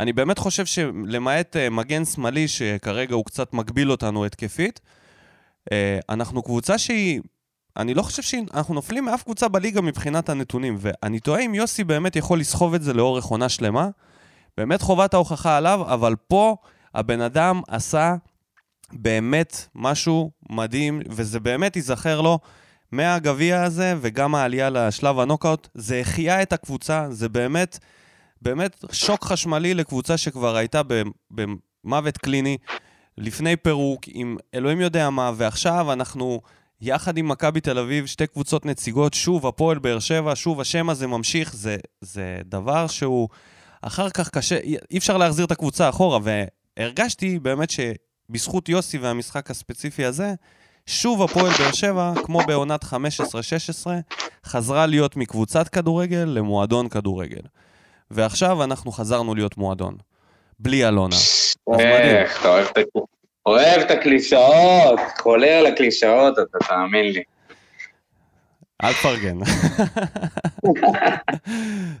אני באמת חושב שלמעט אה, מגן שמאלי, שכרגע הוא קצת מגביל אותנו התקפית, אה, אנחנו קבוצה שהיא... אני לא חושב שאנחנו נופלים מאף קבוצה בליגה מבחינת הנתונים, ואני תוהה אם יוסי באמת יכול לסחוב את זה לאורך עונה שלמה. באמת חובת ההוכחה עליו, אבל פה הבן אדם עשה באמת משהו מדהים, וזה באמת ייזכר לו מהגביע הזה, וגם העלייה לשלב הנוקאוט, זה החיה את הקבוצה, זה באמת, באמת שוק חשמלי לקבוצה שכבר הייתה במוות קליני, לפני פירוק, עם אלוהים יודע מה, ועכשיו אנחנו... יחד עם מכבי תל אביב, שתי קבוצות נציגות, שוב הפועל באר שבע, שוב השם הזה ממשיך, זה, זה דבר שהוא אחר כך קשה, אי אפשר להחזיר את הקבוצה אחורה, והרגשתי באמת שבזכות יוסי והמשחק הספציפי הזה, שוב הפועל באר שבע, כמו בעונת 15-16, חזרה להיות מקבוצת כדורגל למועדון כדורגל. ועכשיו אנחנו חזרנו להיות מועדון. בלי אלונה. איך, אתה אוהב את ה- אוהב את הקלישאות, חולה על הקלישאות, אתה תאמין לי. אל תפרגן.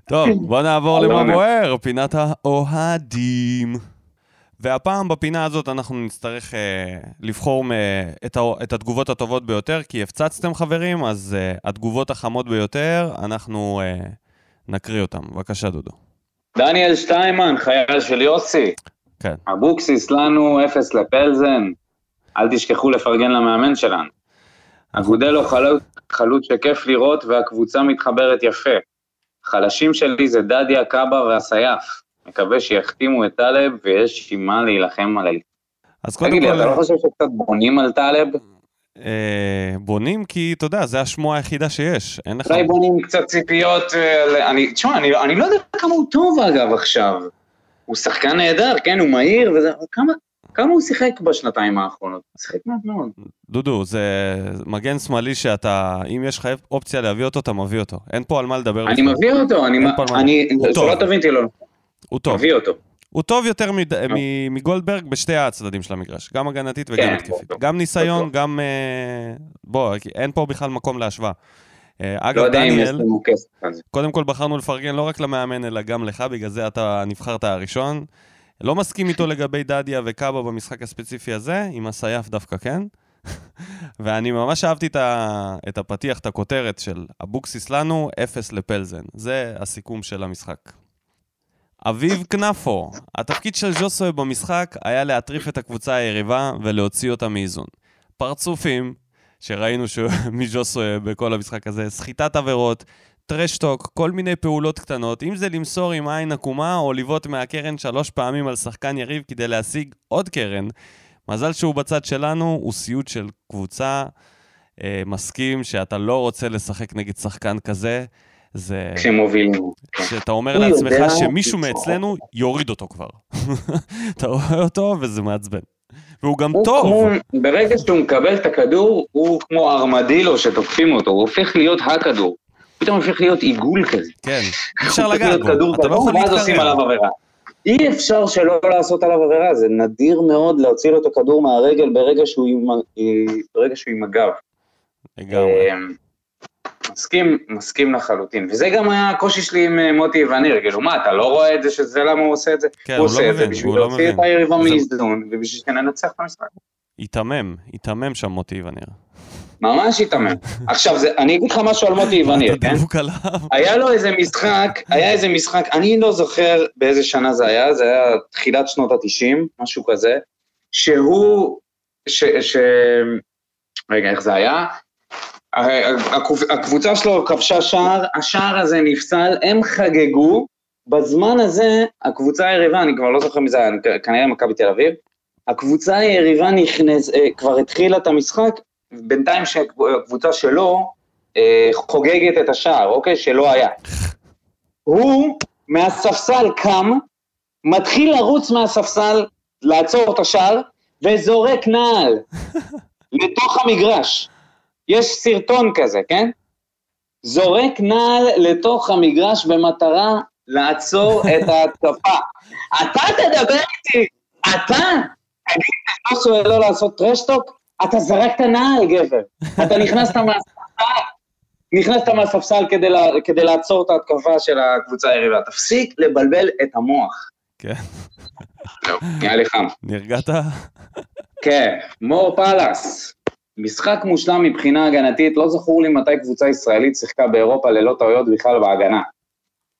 טוב, בוא נעבור למה. בוער, פינת האוהדים. והפעם בפינה הזאת אנחנו נצטרך אה, לבחור מ- את, ה- את התגובות הטובות ביותר, כי הפצצתם חברים, אז אה, התגובות החמות ביותר, אנחנו אה, נקריא אותן. בבקשה, דודו. דניאל שטיימן, חייל של יוסי. כן. אבוקסיס לנו אפס לפלזן. אל תשכחו לפרגן למאמן שלנו. אגודלו חלוץ, חלוץ שכיף לראות והקבוצה מתחברת יפה. חלשים שלי זה דדיה, קאבה והסייף. מקווה שיחתימו את טלב ויש עם מה להילחם עליי. אז קודם תגיד לי, כל, אתה לא חושב שקצת בונים על טלב? אה, בונים כי, אתה יודע, זה השמועה היחידה שיש. אין לך... אולי בונים קצת ציפיות, אה, אני, תשמע, אני, אני לא יודע כמה הוא טוב אגב עכשיו. הוא שחקן נהדר, כן, הוא מהיר, וזה, כמה, כמה הוא שיחק בשנתיים האחרונות? הוא שיחק מעט מאוד. דודו, זה מגן שמאלי שאתה, אם יש לך אופציה להביא אותו, אתה מביא אותו. אין פה על מה לדבר. אני. מביא אותו, אני, על. אני. שלא תבין אותי לא, הוא טוב. מביא אותו. הוא טוב יותר מד... מ- מגולדברג בשתי הצדדים של המגרש, גם הגנתית וגם כן, התקפית. בטוח. גם ניסיון. גם... אה, בוא, כי אין פה בכלל מקום להשוואה. אה, לא אגב, יש דניאל. קודם כל בחרנו לפרגן לא רק למאמן, אלא גם לך, בגלל זה אתה נבחרת הראשון. לא מסכים איתו לגבי דדיה וקאבה במשחק הספציפי הזה, עם הסייף דווקא כן. ואני ממש אהבתי את, ה... את הפתיח, את הכותרת של אבוקסיס לנו, אפס לפלזן. זה הסיכום של המשחק. אביב כנפו, התפקיד של ז'וסוי במשחק היה להטריף את הקבוצה היריבה ולהוציא אותה מאיזון. פרצופים, שראינו ש- מז'וסוי בכל המשחק הזה, סחיטת עבירות, טרשטוק, כל מיני פעולות קטנות, אם זה למסור עם עין עקומה או לבעוט מהקרן שלוש פעמים על שחקן יריב כדי להשיג עוד קרן. מזל שהוא בצד שלנו, הוא סיוט של קבוצה. אה, מסכים שאתה לא רוצה לשחק נגד שחקן כזה. זה... כשמובילים. שאתה אומר לעצמך שמישהו. מאצלנו יוריד אותו כבר. אתה רואה אותו וזה מעצבן. והוא גם הוא טוב. כמו, ברגע שהוא מקבל את הכדור, הוא כמו ארמדילו שתוקפים אותו, הוא הופך להיות הכדור. פתאום הופך להיות עיגול כזה. כן, אי אפשר לגעת בו. כדור אתה לא יכול ואז עושים להתקרב. עליו עבירה. אי אפשר שלא לעשות עליו עבירה, זה נדיר מאוד להוציא לו את הכדור מהרגל ברגע שהוא עם, ברגע שהוא עם הגב. לגמרי. מסכים, מסכים לחלוטין. וזה גם היה הקושי שלי עם אה, מוטי וניר, כאילו מה, אתה לא רואה את זה שזה למה הוא עושה את זה? כן, הוא הוא עושה לא את זה מבין, בשביל הוא לא להוציא את מבין. היריבה זה- מאיזון, ובשביל שננצח את המשחק. היתמם, היתמם שם מוטי וניר. ממש היתמם. עכשיו, זה- אני אגיד לך משהו על מוטי וניר, כן? דבוק עליו. היה לו איזה משחק, היה איזה משחק, אני לא זוכר באיזה שנה זה היה, זה היה תחילת שנות התשעים, משהו כזה, שהוא, ש, ש... רגע, איך זה היה? הקב- הקבוצה שלו כבשה שער, השער הזה נפסל, הם חגגו, בזמן הזה הקבוצה היריבה, אני כבר לא זוכר מי זה היה, כנראה מכבי תל אביב, הקבוצה היריבה נכנס, אה, כבר התחילה את המשחק, בינתיים שהקבוצה שלו אה, חוגגת את השער, אוקיי? שלא היה. הוא מהספסל קם, מתחיל לרוץ מהספסל, לעצור את השער, וזורק נעל לתוך המגרש. יש סרטון כזה, כן? זורק נעל לתוך המגרש במטרה לעצור את ההתקפה. אתה תדבר איתי, אתה? תגיד, משהו לא לעשות טרשטוק? אתה זרקת נעל, גבר. אתה נכנסת מהספסל, נכנסת מהספסל כדי, לה, כדי לעצור את ההתקפה של הקבוצה היריבה. תפסיק לבלבל את המוח. כן. זהו, נהיה לי חם. נרגעת? כן, מור פלאס. משחק מושלם מבחינה הגנתית, לא זכור לי מתי קבוצה ישראלית שיחקה באירופה ללא טעויות בכלל בהגנה.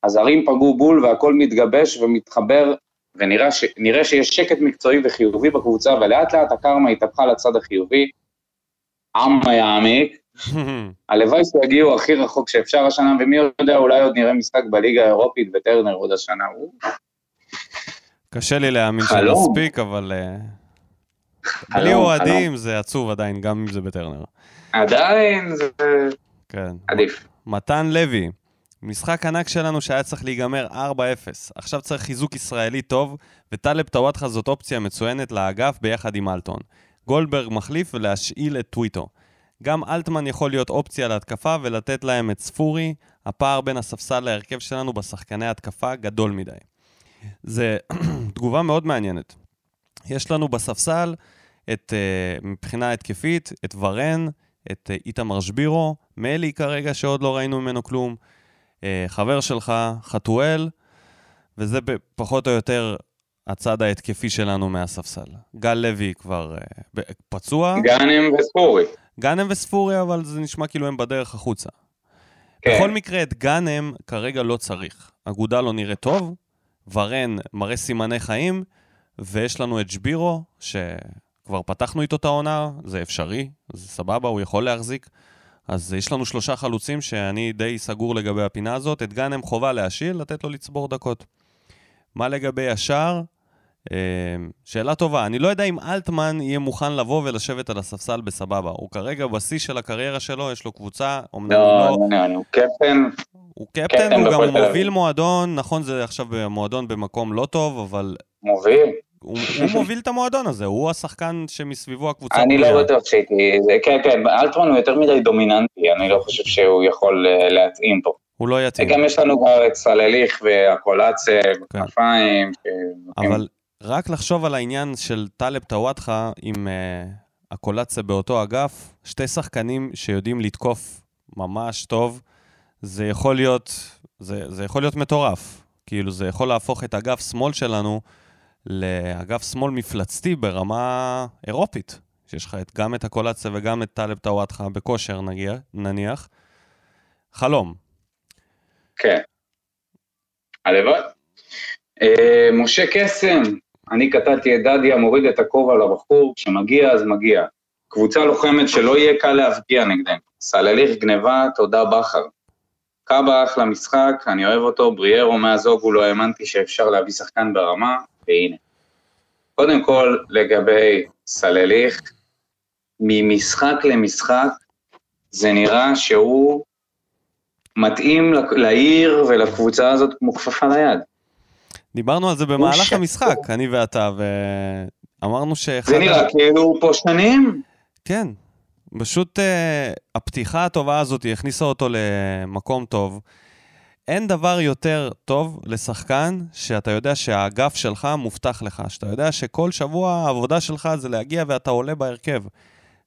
הזרים פגעו בול והכל מתגבש ומתחבר, ונראה ש... שיש שקט מקצועי וחיובי בקבוצה, ולאט לאט הקרמה התהפכה לצד החיובי. עמה יעמיק, הלוואי שיגיעו הכי רחוק שאפשר השנה, ומי יודע, אולי עוד נראה משחק בליגה האירופית בטרנר עוד השנה. קשה לי להאמין חלום. שנספיק, אבל... בלי אוהדים זה עצוב עדיין, גם אם זה בטרנר. עדיין זה כן. עדיף. מתן לוי, משחק ענק שלנו שהיה צריך להיגמר 4-0. עכשיו צריך חיזוק ישראלי טוב, וטלב טוואטחה זאת אופציה מצוינת לאגף ביחד עם אלטון. גולדברג מחליף ולהשאיל את טוויטו. גם אלטמן יכול להיות אופציה להתקפה ולתת להם את ספורי. הפער בין הספסל להרכב שלנו בשחקני התקפה גדול מדי. זה תגובה מאוד מעניינת. יש לנו בספסל את, uh, מבחינה התקפית, את ורן, את uh, איתמר שבירו, מלי כרגע שעוד לא ראינו ממנו כלום, uh, חבר שלך, חתואל, וזה פחות או יותר הצד ההתקפי שלנו מהספסל. גל לוי כבר פצוע, גאנם וספורי. גאנם וספורי, אבל זה נשמע כאילו הם בדרך החוצה. כן. בכל מקרה, את גאנם כרגע לא צריך. אגודה לא נראה טוב, ורן מראה סימני חיים, ויש לנו את שבירו, שכבר פתחנו איתו את העונה, זה אפשרי, זה סבבה, הוא יכול להחזיק. אז יש לנו שלושה חלוצים שאני די סגור לגבי הפינה הזאת. את גאנם חובה להשיל, לתת לו לצבור דקות. מה לגבי השאר? אה, שאלה טובה. אני לא יודע אם אלטמן יהיה מוכן לבוא ולשבת על הספסל בסבבה. הוא כרגע בשיא של הקריירה שלו, יש לו קבוצה, אמנם הוא לא, לא... לא, לא, הוא קפטן, הוא קפטן, הוא גם מוביל. מועדון, נכון, זה עכשיו מועדון במקום לא טוב, אבל מוביל. הוא, הוא מוביל את המועדון הזה, הוא השחקן שמסביבו הקבוצה אני. לא בטוח שהייתי, כן, כן, אלטמן הוא יותר מדי דומיננטי, אני לא חושב שהוא יכול אה, להתאים פה. הוא לא יתאים. וגם יש לנו כבר את סלליך. ש- כן. אבל רק לחשוב על העניין של טלב טוואטחה עם uh, הקולציה באותו אגף, שתי שחקנים שיודעים לתקוף ממש טוב, זה יכול להיות, זה, זה יכול להיות מטורף. כאילו, זה יכול להפוך את אגף שמאל שלנו לאגף שמאל מפלצתי ברמה אירופית. שיש לך גם את הקולציה וגם את טלב טוואטחה בכושר, נניח. חלום. כן. הלוואי. אה, משה קסם, אני קטעתי את דדיה, מוריד את הכובע לבחור, כשמגיע אז מגיע. קבוצה לוחמת שלא יהיה קל להבקיע נגדנו. סלליך גניבה, תודה בכר. קאבה אחלה משחק, אני אוהב אותו, בריארו מהזוגו לא האמנתי שאפשר להביא שחקן ברמה, והנה. קודם כל, לגבי סלליך, ממשחק למשחק, זה נראה שהוא מתאים לעיר ולקבוצה הזאת כמו כפפה ליד. דיברנו על זה במהלך. המשחק, אני ואתה, ואמרנו שאחד... זה נראה כאילו הוא פה שנים. כן. פשוט uh, הפתיחה הטובה הזאת הכניסה אותו למקום טוב. אין דבר יותר טוב לשחקן שאתה יודע שהאגף שלך מובטח לך, שאתה יודע שכל שבוע העבודה שלך זה להגיע ואתה עולה בהרכב.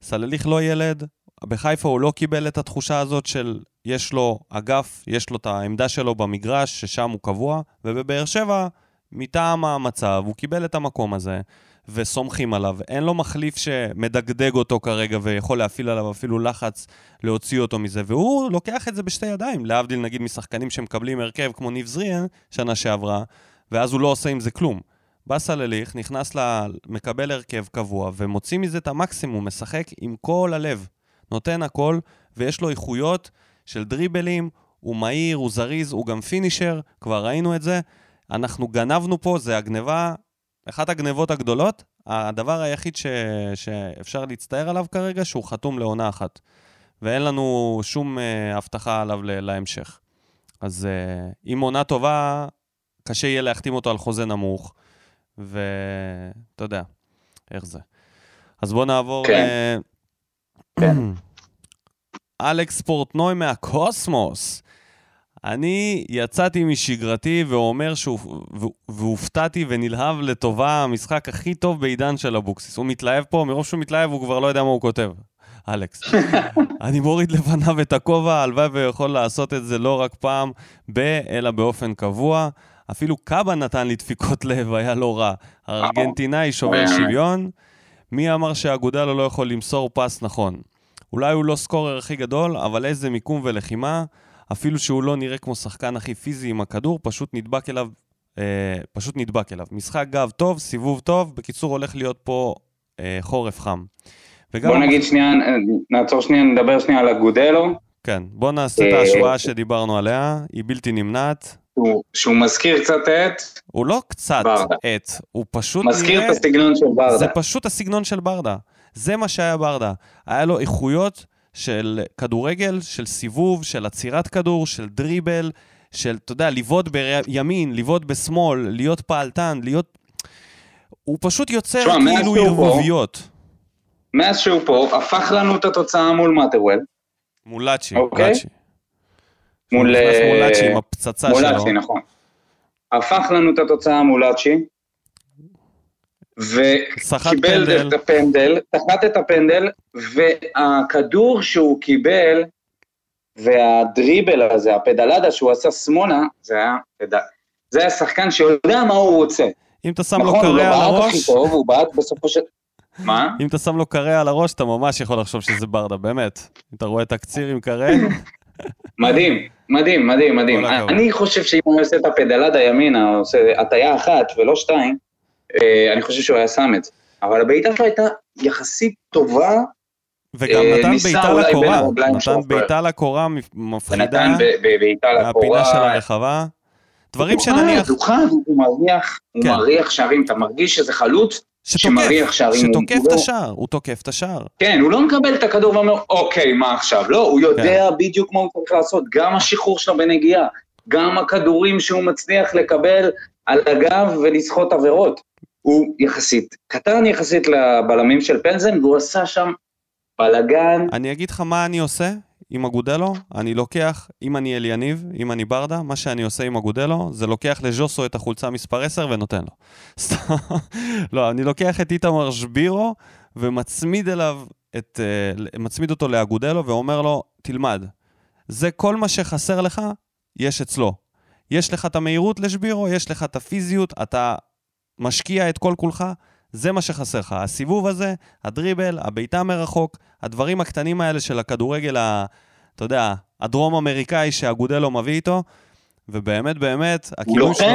סלליך לא ילד, בחיפה הוא לא קיבל את התחושה הזאת של יש לו אגף, יש לו את העמדה שלו במגרש, ששם הוא קבוע, ובבאר שבע, מטעם המצב, הוא קיבל את המקום הזה, וסומכים עליו. אין לו מחליף שמדגדג אותו כרגע ויכול להפעיל עליו אפילו לחץ להוציא אותו מזה, והוא לוקח את זה בשתי ידיים, להבדיל נגיד משחקנים שמקבלים הרכב כמו ניב זריאן שנה שעברה, ואז הוא לא עושה עם זה כלום. בא סלליך, נכנס ל... מקבל הרכב קבוע, ומוציא מזה את המקסימום, משחק עם כל הלב. נותן הכל, ויש לו איכויות של דריבלים, הוא מהיר, הוא זריז, הוא גם פינישר, כבר ראינו את זה. אנחנו גנבנו פה, זה הגניבה, אחת הגניבות הגדולות. הדבר היחיד ש... שאפשר להצטער עליו כרגע, שהוא חתום לעונה אחת. ואין לנו שום uh, הבטחה עליו ל... להמשך. אז uh, עם עונה טובה, קשה יהיה להחתים אותו על חוזה נמוך, ואתה יודע, איך זה. אז בואו נעבור כן. ל... אלכס פורטנוי מהקוסמוס. אני יצאתי משגרתי ואומר שהוא, והופתעתי ונלהב לטובה המשחק הכי טוב בעידן של אבוקסיס. הוא מתלהב פה, מרוב שהוא מתלהב הוא כבר לא יודע מה הוא כותב. אלכס. אני מוריד לפניו את הכובע, הלוואי ויכול לעשות את זה לא רק פעם ב, אלא באופן קבוע. אפילו קאבה נתן לי דפיקות לב, היה לא רע. הארגנטינאי שובר שוויון. מי אמר שאגודלו לא יכול למסור פס נכון? אולי הוא לא סקורר הכי גדול, אבל איזה מיקום ולחימה. אפילו שהוא לא נראה כמו שחקן הכי פיזי עם הכדור, פשוט נדבק אליו, אה, פשוט נדבק אליו. משחק גב טוב, סיבוב טוב, בקיצור הולך להיות פה אה, חורף חם. וגם... בוא נגיד שנייה, נעצור שנייה, נדבר שנייה על אגודלו. כן, בוא נעשה את אה, ההשוואה שדיברנו עליה, היא בלתי נמנעת. הוא, שהוא מזכיר קצת את... הוא לא קצת ברדה. את, הוא פשוט מזכיר נראה... את הסגנון של ברדה. זה פשוט הסגנון של ברדה. זה מה שהיה ברדה. היה לו איכויות של כדורגל, של סיבוב, של עצירת כדור, של דריבל, של, אתה יודע, לבעוט בימין, לבעוט בשמאל, להיות פעלתן, להיות... הוא פשוט יוצר שמה, כאילו ערבוביות. מאז שהוא פה, הפך לנו את התוצאה מול מאטרוול. מול לאצ'י, אוקיי? מול... לאצ'י עם הפצצה שלו. מול לאצ'י, נכון. הפך לנו את התוצאה מול לאצ'י. וקיבל את הפנדל, סחט את הפנדל, והכדור שהוא קיבל, והדריבל הזה, הפדלדה שהוא עשה שמאלה, זה היה, זה היה שחקן שיודע מה הוא רוצה. אם אתה שם לו קרע על הראש... נכון, הוא בעט הכי טוב, הוא בעט בסופו של... מה? אם אתה שם לו קרע על הראש, אתה ממש יכול לחשוב שזה ברדה, באמת. אם אתה רואה את הקציר עם קרע... מדהים, מדהים, מדהים, מדהים. אני חושב שאם הוא עושה את הפדלדה ימינה, עושה הטיה אחת ולא שתיים, אני חושב שהוא היה שם את זה. אבל הבעיטה שלו הייתה יחסית טובה. וגם אה, נתן בעיטה לקורה, נתן בעיטה לקורה מפחידה. נתן בעיטה לקורה. מהפינה של הרחבה. דברים שנניח... הוא דוכן, הוא מריח, הוא כן. מריח שערים, אתה מרגיש שזה חלוץ שמריח שערים. שתוקף את השער, הוא תוקף את השער. כן, הוא לא מקבל את הכדור ואומר, אוקיי, מה עכשיו? לא, הוא יודע כן. בדיוק מה הוא צריך לעשות, גם השחרור שלו בנגיעה, גם הכדורים שהוא מצליח לקבל על הגב ולסחוט עבירות. הוא יחסית קטן יחסית לבלמים של פנזן, והוא עשה שם בלאגן. אני אגיד לך מה אני עושה עם אגודלו, אני לוקח, אם אני אליניב, אם אני ברדה, מה שאני עושה עם אגודלו, זה לוקח לז'וסו את החולצה מספר 10 ונותן לו. לא, אני לוקח את איתמר שבירו ומצמיד אליו, את, uh, מצמיד אותו לאגודלו ואומר לו, תלמד. זה כל מה שחסר לך, יש אצלו. יש לך את המהירות לשבירו, יש לך את הפיזיות, אתה משקיע את כל כולך, זה מה שחסר לך. הסיבוב הזה, הדריבל, הבעיטה מרחוק, הדברים הקטנים האלה של הכדורגל, ה, אתה יודע, הדרום-אמריקאי שהגודלו מביא איתו, ובאמת, באמת, הכינוי שלו,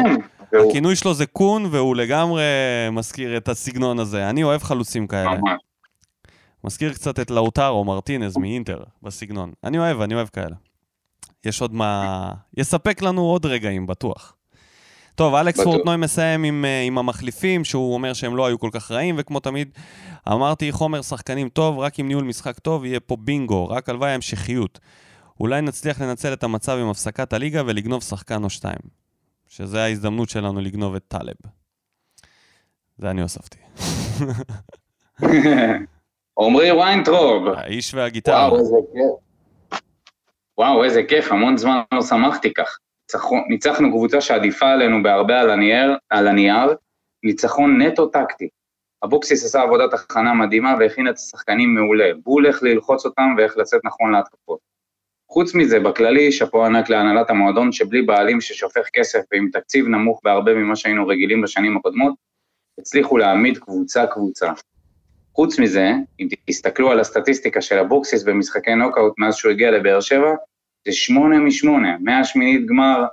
והוא... הכינוי שלו זה קון, והוא לגמרי מזכיר את הסגנון הזה. אני אוהב חלוצים כאלה. מזכיר קצת את לאוטרו מרטינז מאינטר בסגנון. אני אוהב, אני אוהב כאלה. יש עוד מה... יספק לנו עוד רגעים, בטוח. טוב, אלכס פורטנוי מסיים עם, uh, עם המחליפים, שהוא אומר שהם לא היו כל כך רעים, וכמו תמיד, אמרתי, חומר שחקנים טוב, רק עם ניהול משחק טוב יהיה פה בינגו, רק הלוואי המשכיות. אולי נצליח לנצל את המצב עם הפסקת הליגה ולגנוב שחקן או שתיים. שזה ההזדמנות שלנו לגנוב את טלב. זה אני הוספתי. עמרי ויינטרוב. האיש והגיטרה. וואו, איזה כיף. וואו, איזה כיף, המון זמן לא שמחתי כך. ניצחנו קבוצה שעדיפה עלינו בהרבה על הנייר, על הנייר, ניצחון נטו טקטי. אבוקסיס עשה עבודת הכנה מדהימה והכין את השחקנים מעולה, בול איך ללחוץ אותם ואיך לצאת נכון להתקפות. חוץ מזה, בכללי, שאפו ענק להנהלת המועדון שבלי בעלים ששופך כסף ועם תקציב נמוך בהרבה ממה שהיינו רגילים בשנים הקודמות, הצליחו להעמיד קבוצה-קבוצה. חוץ מזה, אם תסתכלו על הסטטיסטיקה של אבוקסיס במשחקי נוקאוט מאז שהוא הגיע לבאר שבע, זה שמונה משמונה, מהשמינית גמר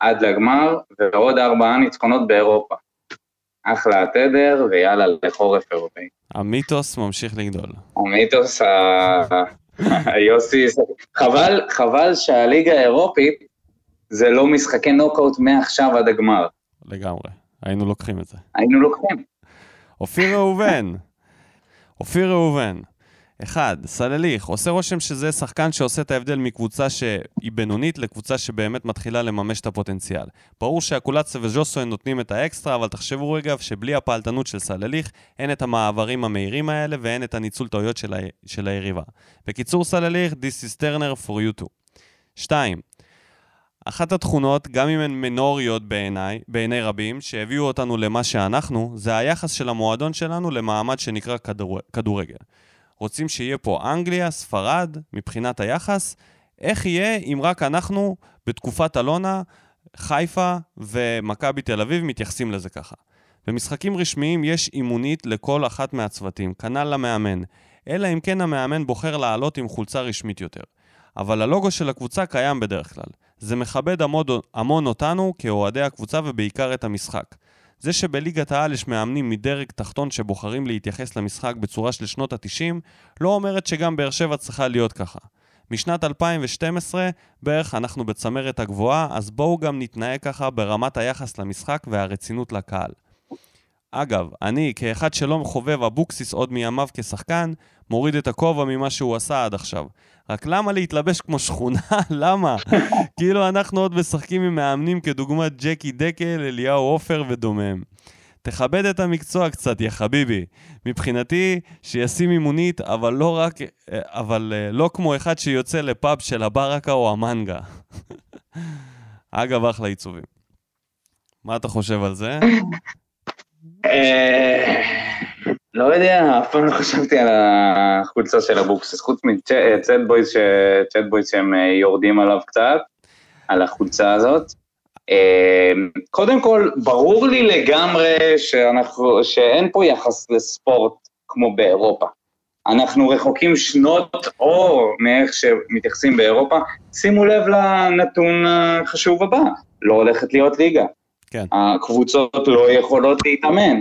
עד לגמר, ועוד ארבעה ניצחונות באירופה. אחלה התדר, ויאללה לחורף אירופאי. המיתוס ממשיך לגדול. המיתוס, היוסי, חבל, חבל שהליגה האירופית זה לא משחקי נוקאוט מעכשיו עד הגמר. לגמרי, היינו לוקחים את זה. היינו לוקחים. אופיר ראובן, אופיר ראובן, אחד, סלליך, עושה רושם שזה שחקן שעושה את ההבדל מקבוצה שהיא בינונית לקבוצה שבאמת מתחילה לממש את הפוטנציאל. ברור שהקולציה וז'וסוין נותנים את האקסטרה, אבל תחשבו רגע שבלי הפעלתנות של סלליך, אין את המעברים המהירים האלה ואין את הניצול טעויות של, ה... של היריבה. בקיצור סלליך, This is Turner for you too. שתיים, אחת התכונות, גם אם הן מינוריות בעיניי, בעיני רבים, שהביאו אותנו למה שאנחנו, זה היחס של המועדון שלנו למעמד שנקרא כדור, כדורגל. רוצים שיהיה פה אנגליה, ספרד, מבחינת היחס, איך יהיה אם רק אנחנו, בתקופת אלונה, חיפה ומכבי תל אביב מתייחסים לזה ככה. במשחקים רשמיים יש אימונית לכל אחת מהצוותים, כנ"ל למאמן, אלא אם כן המאמן בוחר לעלות עם חולצה רשמית יותר. אבל הלוגו של הקבוצה קיים בדרך כלל. זה מכבד המון, המון אותנו כאוהדי הקבוצה ובעיקר את המשחק. זה שבליגת העל יש מאמנים מדרג תחתון שבוחרים להתייחס למשחק בצורה של שנות ה-90, לא אומרת שגם באר שבע צריכה להיות ככה. משנת 2012 בערך אנחנו בצמרת הגבוהה, אז בואו גם נתנהג ככה ברמת היחס למשחק והרצינות לקהל. אגב, אני, כאחד שלא חובב אבוקסיס עוד מימיו כשחקן, מוריד את הכובע ממה שהוא עשה עד עכשיו. רק למה להתלבש כמו שכונה? למה? כאילו אנחנו עוד משחקים עם מאמנים כדוגמת ג'קי דקל, אליהו עופר ודומיהם. תכבד את המקצוע קצת, יא חביבי. מבחינתי, שישים אימונית, אבל לא רק... אבל אה, לא כמו אחד שיוצא לפאב של הברקה או המנגה. אגב, אחלה עיצובים. מה אתה חושב על זה? אה, לא יודע, אף פעם לא חשבתי על החולצה של אבוקסיס, חוץ מצ'אט בויז שהם אה, יורדים עליו קצת, על החולצה הזאת. אה, קודם כל, ברור לי לגמרי שאנחנו, שאין פה יחס לספורט כמו באירופה. אנחנו רחוקים שנות אור מאיך שמתייחסים באירופה. שימו לב לנתון החשוב הבא, לא הולכת להיות ליגה. כן. הקבוצות לא יכולות להתאמן.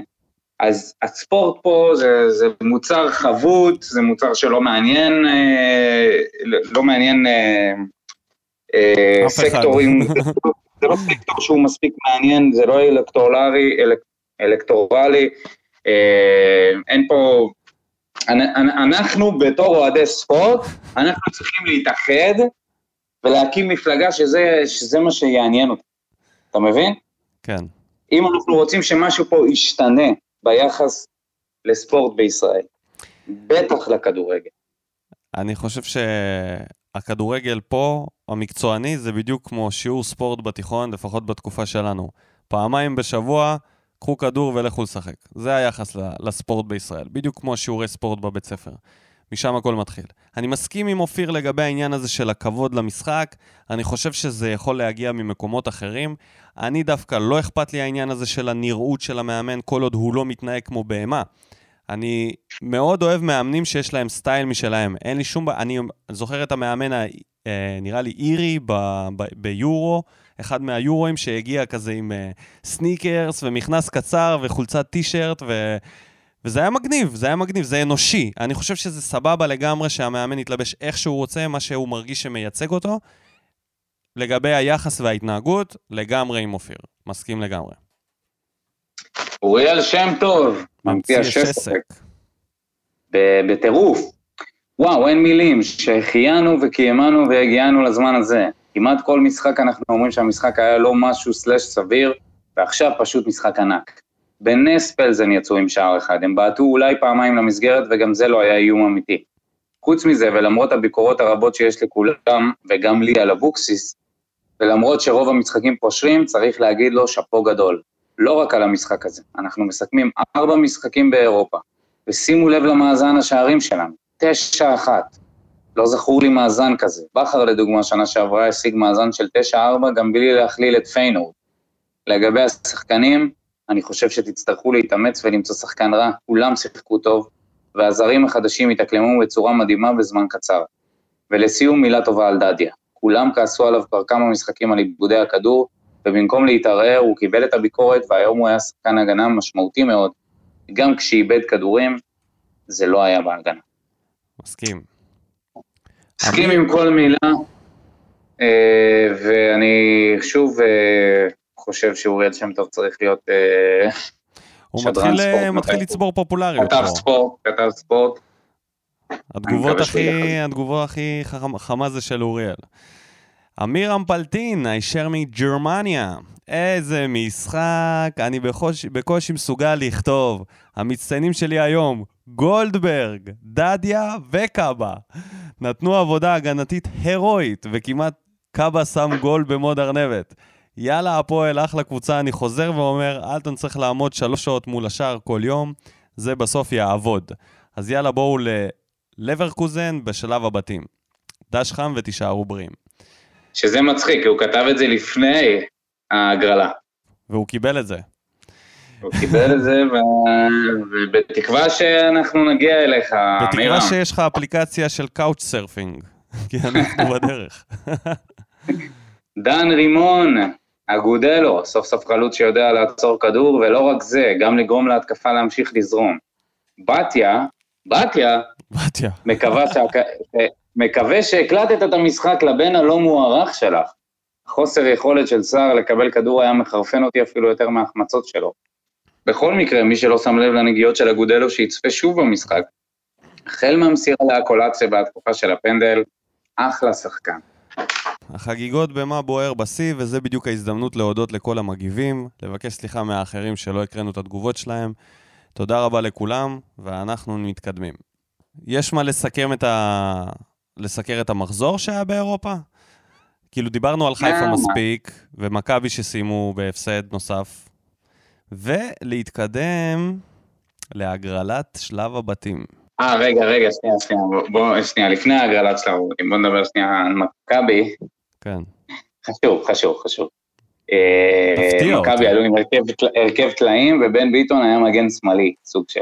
אז הספורט פה זה, זה מוצר חבוט, זה מוצר שלא מעניין, אה, לא מעניין אה, אה, סקטורים, זה לא סקטור שהוא מספיק מעניין, זה לא אלקטורלי, אלק, אלקטורלי, אה, אין פה, אנחנו בתור אוהדי ספורט, אנחנו צריכים להתאחד ולהקים מפלגה שזה, שזה מה שיעניין אותי, אתה מבין? כן. אם אנחנו רוצים שמשהו פה ישתנה ביחס לספורט בישראל, בטח לכדורגל. אני חושב שהכדורגל פה, המקצועני, זה בדיוק כמו שיעור ספורט בתיכון, לפחות בתקופה שלנו. פעמיים בשבוע, קחו כדור ולכו לשחק. זה היחס לספורט בישראל, בדיוק כמו שיעורי ספורט בבית ספר. משם הכל מתחיל. אני מסכים עם אופיר לגבי העניין הזה של הכבוד למשחק, אני חושב שזה יכול להגיע ממקומות אחרים. אני דווקא לא אכפת לי העניין הזה של הנראות של המאמן, כל עוד הוא לא מתנהג כמו בהמה. אני מאוד אוהב מאמנים שיש להם סטייל משלהם. אין לי שום... אני זוכר את המאמן, ה... אה, נראה לי אירי, ב... ב... ביורו, אחד מהיורואים שהגיע כזה עם אה, סניקרס ומכנס קצר וחולצת טישרט, ו... וזה היה מגניב, זה היה מגניב, זה אנושי. אני חושב שזה סבבה לגמרי שהמאמן יתלבש איך שהוא רוצה, מה שהוא מרגיש שמייצג אותו. לגבי היחס וההתנהגות, לגמרי עם אופיר. מסכים לגמרי. אוריאל שם טוב, ממציא השסק. בטירוף. וואו, אין מילים, שהחיינו וקיימנו והגיענו לזמן הזה. כמעט כל משחק אנחנו אומרים שהמשחק היה לא משהו סלאש סביר, ועכשיו פשוט משחק ענק. בנס פלזן יצאו עם שער אחד, הם בעטו אולי פעמיים למסגרת וגם זה לא היה איום אמיתי. חוץ מזה, ולמרות הביקורות הרבות שיש לכולם, וגם לי על אבוקסיס, ולמרות שרוב המשחקים פושרים, צריך להגיד לו שאפו גדול. לא רק על המשחק הזה, אנחנו מסכמים ארבע משחקים באירופה, ושימו לב למאזן השערים שלנו, תשע אחת. לא זכור לי מאזן כזה. בכר לדוגמה, שנה שעברה השיג מאזן של תשע ארבע, גם בלי להכליל את פיינורד. לגבי השחקנים, אני חושב שתצטרכו להתאמץ ולמצוא שחקן רע, כולם שיחקו טוב, והזרים החדשים התאקלמו בצורה מדהימה בזמן קצר. ולסיום, מילה טובה על דדיה. כולם כעסו עליו כבר כמה משחקים על איבודי הכדור, ובמקום להתערער הוא קיבל את הביקורת, והיום הוא היה שחקן הגנה משמעותי מאוד. גם כשאיבד כדורים, זה לא היה בהגנה. מסכים. מסכים עם כל מילה, אה, ואני שוב אה, חושב שאוריאל שם טוב צריך להיות אה, הוא מתחיל, ספורט, מתחיל לצבור פופולריות. כתב ספורט, כתב ספורט. התגובות הכי, התגובה הכי חמה זה של אוריאל. אמיר אמפלטין, הישר מגרמניה. איזה משחק, אני בקושי, בקושי מסוגל לכתוב. המצטיינים שלי היום, גולדברג, דדיה וקאבה. נתנו עבודה הגנתית הירואית, וכמעט קאבה שם גול במוד ארנבת. יאללה, הפועל, אחלה קבוצה, אני חוזר ואומר, אלטון צריך לעמוד שלוש שעות מול השער כל יום, זה בסוף יעבוד. אז יאללה, בואו ללברקוזן בשלב הבתים. דש חם ותישארו בריאים. שזה מצחיק, כי הוא כתב את זה לפני ההגרלה. והוא קיבל את זה. הוא קיבל את זה, ו- ובתקווה שאנחנו נגיע אליך, בתקווה אמירם. שיש לך אפליקציה של Couchsurfing, כי אנחנו בדרך. דן רימון, אגודלו, סוף סוף חלוץ שיודע לעצור כדור, ולא רק זה, גם לגרום להתקפה להמשיך לזרום. בתיה, בתיה, בתיה. מקווה, שה... מקווה שהקלטת את המשחק לבן הלא מוערך שלך. חוסר יכולת של סער לקבל כדור היה מחרפן אותי אפילו יותר מההחמצות שלו. בכל מקרה, מי שלא שם לב לנגיעות של אגודלו, שיצפה שוב במשחק. החל מהמסירה לאקולציה בהתקפה של הפנדל, אחלה שחקן. החגיגות במה בוער בשיא, וזה בדיוק ההזדמנות להודות לכל המגיבים, לבקש סליחה מהאחרים שלא הקראנו את התגובות שלהם. תודה רבה לכולם, ואנחנו מתקדמים. יש מה לסכם את ה... לסקר את המחזור שהיה באירופה? כאילו דיברנו על חיפה למה? מספיק, ומכבי שסיימו בהפסד נוסף, ולהתקדם להגרלת שלב הבתים. אה, רגע, רגע, שנייה, שנייה, בוא- שנייה, לפני ההגרלת של הרובוטים, בוא נדבר שנייה על מכבי. כן. חשוב, חשוב, חשוב. אה, תפתיע אותי. מכבי עלו עם הרכב טל- הרכב טלאים, ובן ביטון היה מגן שמאלי, סוג של.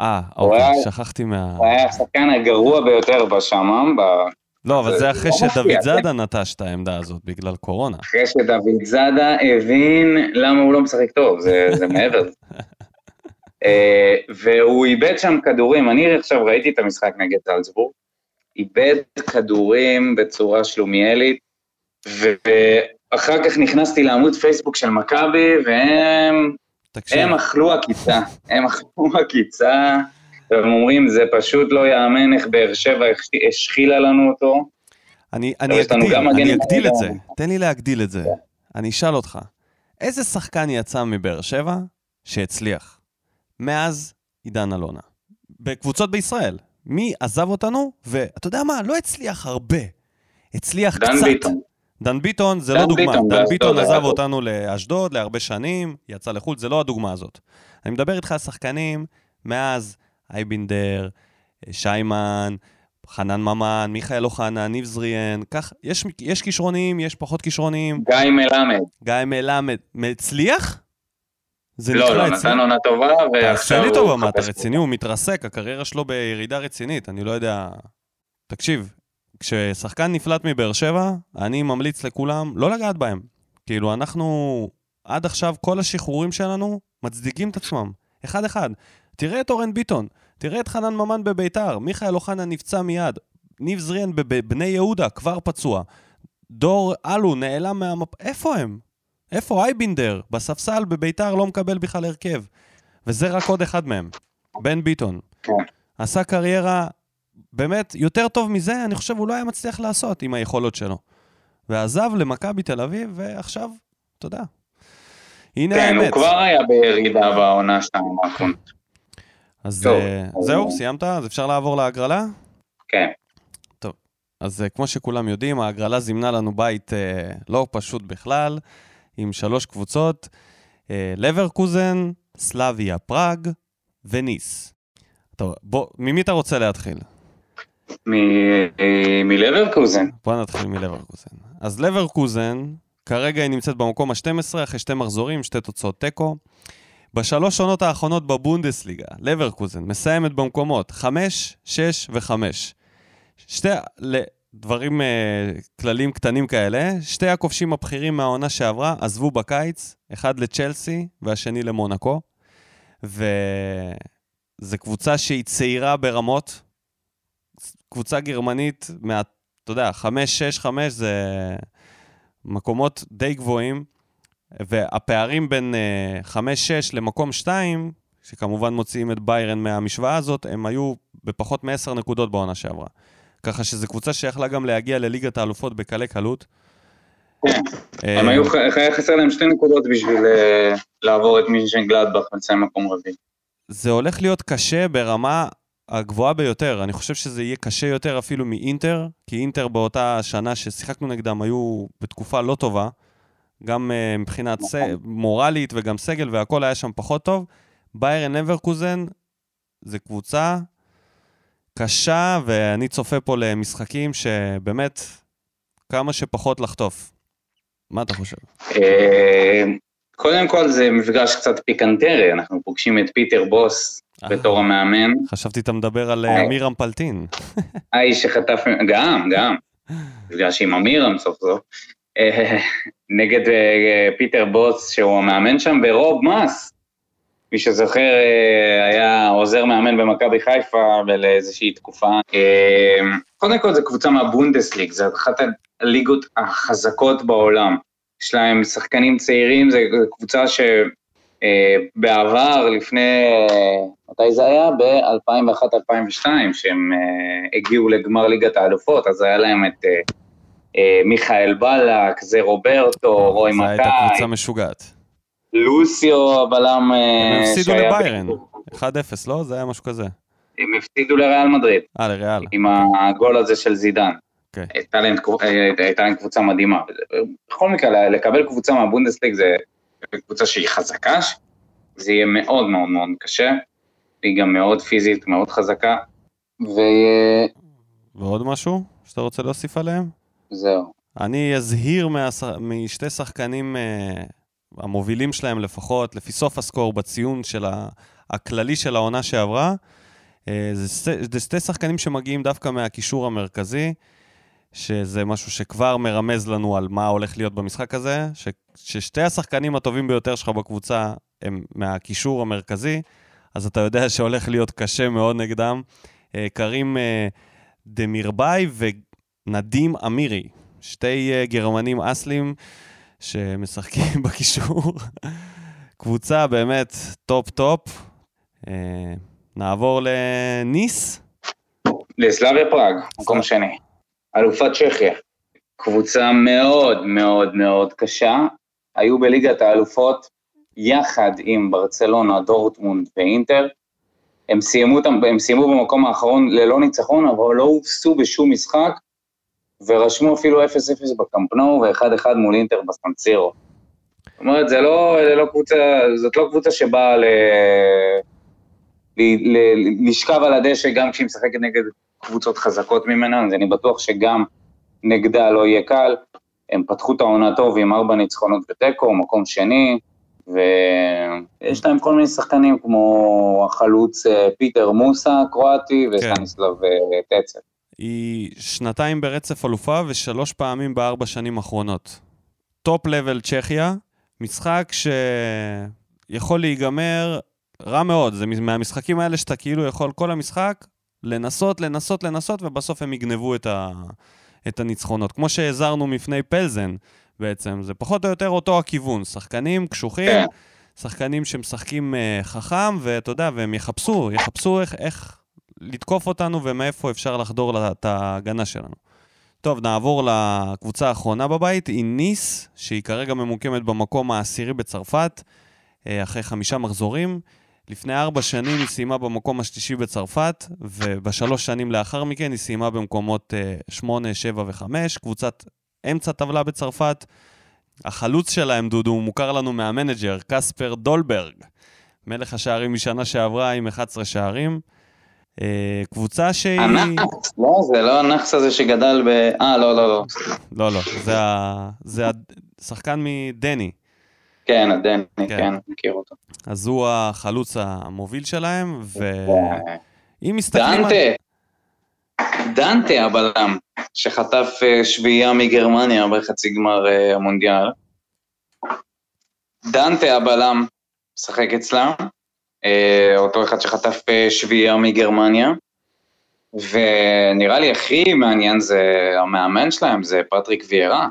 אה, אוקיי, שכחתי מה... הוא היה השחקן הגרוע ביותר בשמם, ב- לא, אבל זה- אחרי לא שדוד מפתיע, זאדה נטש את העמדה הזאת בגלל קורונה. אחרי שדוד זאדה הבין למה הוא לא משחק טוב, זה, זה מעבר. אה, והוא איבד שם כדורים, אני עכשיו ראיתי את המשחק נגד זלצבורג, איבד כדורים בצורה שלומיאלית, ואחר כך נכנסתי לעמוד פייסבוק של מכבי, והם תקשיב, הם אכלו עקיצה, הם אכלו עקיצה, והם אומרים, זה פשוט לא יאמן איך באר שבע השחילה לנו אותו. אני, אני אגדיל, אני אגדיל את זה. תן לי להגדיל את זה. אני אשאל אותך, איזה שחקן יצא מבאר שבע שהצליח מאז עידן אלונה? בקבוצות בישראל. מי עזב אותנו, ואתה יודע מה, לא הצליח הרבה. הצליח דן קצת. ביטון. דן ביטון זה דן לא דוגמה. ביטון דן ביטון עזב. אותנו לאשדוד להרבה שנים, יצא לחו"ל, זה לא הדוגמה הזאת. אני מדבר איתך על שחקנים מאז אייבינדר, שיימן, חנן ממן, מיכאל אוחנה, ניב זריאן, כך, יש, יש כישרונים, יש פחות כישרונים, גיא מלמד. גיא מלמד, מצליח? זה לא, לא? נתן עונה טובה, תעשה ועכשיו לי הוא טובה, מה, אתה רציני? הוא מתרסק, הקריירה שלו בירידה רצינית, אני לא יודע... תקשיב, כששחקן נפלט מבאר שבע, אני ממליץ לכולם לא לגעת בהם. כאילו, אנחנו, עד עכשיו, כל השחרורים שלנו מצדיקים את עצמם. אחד-אחד. תראה את אורן ביטון, תראה את חנן ממן בביתר, מיכאל אוחנה נפצע מיד, ניב זריאן בבני יהודה, כבר פצוע. דור אלו נעלם מהמפ... איפה הם? איפה אייבינדר? בספסל בביתר לא מקבל בכלל הרכב. וזה רק עוד אחד מהם, בן ביטון. כן. עשה קריירה, באמת, יותר טוב מזה, אני חושב הוא לא היה מצליח לעשות עם היכולות שלו. ועזב למכבי תל אביב, ועכשיו, תודה. הנה כן, הוא האמת. כבר היה בירידה בעונה שלנו האחרונות. אז טוב, אה, אז- זהו, סיימת? אז אפשר לעבור להגרלה? כן. אז אה, כמו שכולם יודעים, ההגרלה זימנה לנו בית אה, לא פשוט בכלל, עם שלוש קבוצות, אה, לברקוזן, סלאביה פראג וניס. טוב, בוא, ממי אתה רוצה להתחיל? אה, מלברקוזן. בוא נתחיל מלברקוזן. אז לברקוזן, כרגע היא נמצאת במקום ה-12, אחרי שתי מחזורים, שתי תוצאות תיקו. בשלוש עונות האחרונות בבונדסליגה, לברקוזן מסיימת במקומות 5, 6 ו-5. שתי, דברים uh, כללים קטנים כאלה, שתי הכובשים הבכירים מהעונה שעברה עזבו בקיץ, אחד לצ'לסי והשני למונקו, וזו קבוצה שהיא צעירה ברמות, קבוצה גרמנית, מה, אתה יודע, 5, 6, 5 זה מקומות די גבוהים, והפערים בין uh, 5, 6 למקום 2, שכמובן מוציאים את ביירן מהמשוואה הזאת, הם היו בפחות מ-10 נקודות בעונה שעברה. ככה שזו קבוצה שיכלה גם להגיע לליגת האלופות בקלי קלות. כן. אה, הם היו, חסר להם שתי נקודות בשביל אה, לעבור את מישן גלדבך ולסיים מקום רביעי. זה הולך להיות קשה ברמה הגבוהה ביותר. אני חושב שזה יהיה קשה יותר אפילו מאינטר, כי אינטר באותה שנה ששיחקנו נגדם היו בתקופה לא טובה, גם uh, מבחינת ס... מורלית וגם סגל והכל היה שם פחות טוב. ביירן אברקוזן זה קבוצה קשה, ואני צופה פה למשחקים שבאמת כמה שפחות לחטוף. מה אתה חושב? אה, קודם כל זה מפגש קצת פיקנטי, אנחנו פוגשים את פיטר בוס בתור המאמן. חשבתי אתה מדבר על אה, אמירם פלטין. האיש שחטף, גם, גם. מפגש עם אמירם סוף סוף. אה, נגד פיטר בוס, שהוא המאמן שם ברוב מס. מי שזוכר, היה עוזר מאמן במכבי חיפה לאיזושהי תקופה. קודם כל, זו קבוצה מהבונדסליג, זו אחת הליגות החזקות בעולם. יש להם שחקנים צעירים, זו קבוצה אה, לפני, מתי זה היה? ב-2001-2002, שהם אה, הגיעו לגמר ליגת האלופות, אז היה להם את אה, מיכאל בלק, זה רוברטו, רוי מקאי. זו הייתה קבוצה משוגעת. לוסיו, הבלם הם הפסידו לביירן, 1-0, לא? זה היה משהו כזה. הם הפסידו לריאל מדריד. אה, לריאל. עם הגול הזה של זידן. Okay. אוקיי. הייתה, להם, אה, הייתה להם קבוצה מדהימה. בכל מקרה, לקבל קבוצה מהבונדסליג זה קבוצה שהיא חזקה, זה יהיה מאוד מאוד מאוד קשה, היא גם מאוד פיזית, מאוד חזקה, ו... ועוד משהו שאתה רוצה להוסיף עליהם? זהו. אני אזהיר מהש... משתי שחקנים uh, המובילים שלהם לפחות, לפי סוף הסקור בציון של ה... הכללי של העונה שעברה. Uh, זה, זה שתי שחקנים שמגיעים דווקא מהקישור המרכזי. שזה משהו שכבר מרמז לנו על מה הולך להיות במשחק הזה, ש, ששתי השחקנים הטובים ביותר שלך בקבוצה הם מהקישור המרכזי, אז אתה יודע שהולך להיות קשה מאוד נגדם. אה, קרים אה, דמירבאי ונדים אמירי, שתי אה, גרמנים אסלים שמשחקים בקישור. קבוצה באמת top-top. נעבור לניס. לסלאביה פראג, מקום שני. אלופת צ'כיה. קבוצה מאוד מאוד מאוד קשה, היו בליגת האלופות יחד עם ברצלונה, דורטמונד ואינטר. הם סיימו, הם סיימו במקום האחרון ללא ניצחון, אבל לא הובסו בשום משחק, ורשמו אפילו 0-0 בקמפנו ו-1-1 מול אינטר בסטנצירו. זאת אומרת, זה לא, זה לא קבוצה, זאת לא קבוצה שבאה. ל... לשכב על הדשא גם כשהיא משחקת נגד קבוצות חזקות ממנה, אז אני בטוח שגם נגדה לא יהיה קל. הם פתחו את העונה טוב עם ארבע ניצחונות ותיקו, מקום שני, ויש להם כל מיני שחקנים כמו החלוץ אה, פיטר מוסה, קרואטי, וסטניסלב כן. טצל. היא שנתיים ברצף אלופה ושלוש פעמים בארבע שנים האחרונות. top level צ'כיה, משחק שיכול להיגמר רע מאוד, זה מהמשחקים האלה שאתה כאילו יכול כל המשחק לנסות, לנסות, לנסות, ובסוף הם יגנבו את, ה, את הניצחונות. כמו שהזהרנו מפני פלזן בעצם, זה פחות או יותר אותו הכיוון. שחקנים קשוחים, כן. שחקנים שמשחקים uh, חכם, ואתה יודע, והם יחפשו, יחפשו איך, איך לתקוף אותנו ומאיפה אפשר לחדור את ההגנה שלנו. טוב, נעבור לקבוצה האחרונה בבית, היא ניס, שהיא כרגע ממוקמת במקום העשירי בצרפת, אה, אחרי חמישה מחזורים. לפני ארבע שנים היא סיימה במקום השלישי בצרפת, ובשלוש שנים לאחר מכן היא סיימה במקומות uh, שמונה, שבע וחמש, קבוצת אמצע טבלה בצרפת. החלוץ שלהם, דודו, מוכר לנו מהמנג'ר, קספר דולברג, מלך השערים משנה שעברה עם 11 שערים. Uh, קבוצה שהיא... הנאחס, לא, זה לא הנאחס הזה שגדל ב... אה, לא, לא, לא. לא, לא. זה השחקן מדני. כן, הדני, כן, כן, מכיר אותו. אז הוא החלוץ המוביל שלהם, ואם מסתכלים... דנטה, דנטה הבלם, שחטף אה, שביעייה מגרמניה בחצי גמר אה, המונדיאל. דנטה הבלם משחק אצלם, אה, אותו אחד שחטף שביעייה מגרמניה. ונראה לי הכי מעניין זה המאמן שלהם, זה פטריק ויארה.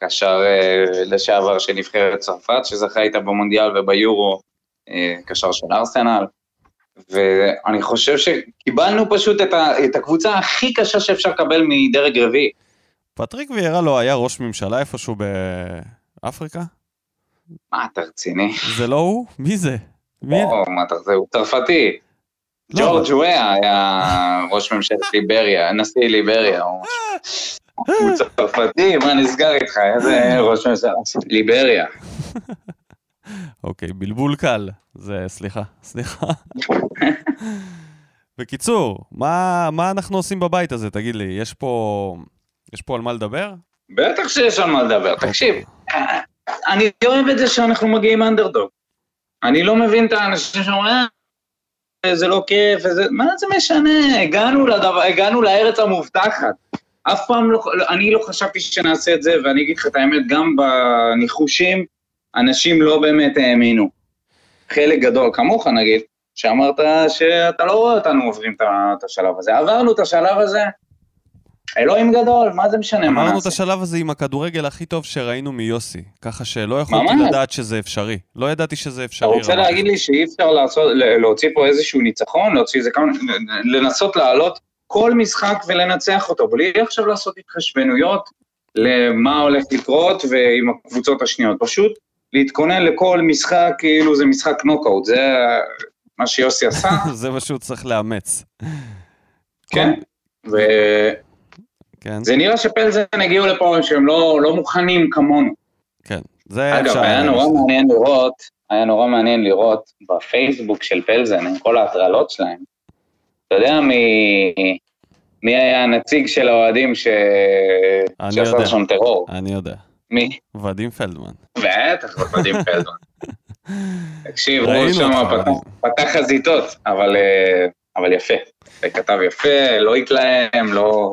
קשר אה, לשעבר של נבחרת צרפת, שזכה איתה במונדיאל וביורו, אה, קשר של ארסנל. ואני חושב שקיבלנו פשוט את, ה, את הקבוצה הכי קשה שאפשר לקבל מדרג רביעי. פטריק ויארה לא היה ראש ממשלה איפשהו באפריקה? מה, אתה רציני? זה לא הוא? מי זה? מי? או, מה אתה, זה הוא צרפתי. לא, ג'ורג' וויה היה ראש ממשלת ליבריה, נשיא ליבריה. הוא צרפתי, מה נסגר איתך? איזה ראש ממשלה? ליבריה. אוקיי, בלבול קל. זה, סליחה, סליחה. בקיצור, מה, מה אנחנו עושים בבית הזה, תגיד לי? יש פה, יש פה על מה לדבר? בטח שיש על מה לדבר. תקשיב, אני אוהב את זה שאנחנו מגיעים אנדרדוג. אני לא מבין את האנשים שאומרים, "אה, זה לא כיף, וזה, מה זה משנה? הגענו, לדבר, הגענו לארץ המובטחת. אף פעם לא, אני לא חשבתי שנעשה את זה, ואני אגיד לך את האמת, גם בניחושים, אנשים לא באמת האמינו. חלק גדול, כמוך נגיד, שאמרת שאתה לא רואה אותנו עוברים את השלב הזה. עברנו את השלב הזה, אלוהים גדול, מה זה משנה מה אמרנו את? השלב הזה עם הכדורגל הכי טוב שראינו מיוסי, ככה שלא יכולתי ממש. לדעת שזה אפשרי. לא ידעתי שזה אתה אפשרי. רוצה רמה להגיד לי שאי אפשר לעשות, להוציא פה איזשהו ניצחון, להוציא איזה כמה, לנסות לעלות כל משחק ולנצח אותו, בלי עכשיו לעשות התחשבנויות למה הולך לקרות ועם הקבוצות השניות, פשוט להתכונן לכל משחק כאילו זה משחק נוקאוט, זה מה שיוסי עשה. זה מה שהוא צריך לאמץ. כן, וזה כן, נראה שפלזן הגיעו לפה שהם לא, לא מוכנים כמונו. כן. זה אגב, אפשר... היה נורא מעניין לראות, היה נורא מעניין לראות בפייסבוק של פלזן, עם כל ההטרלות שלהם. אתה יודע מי, מי היה הנציג של האוהדים ש... שעשה יודע. שם טרור? אני יודע. מי? ודים פלדמן. בטח, בפדים פלזן. תקשיב, הוא שם פתח, ודים. פתח חזיתות, אבל, אה, אבל יפה. כתב יפה, לא התלהם, לא,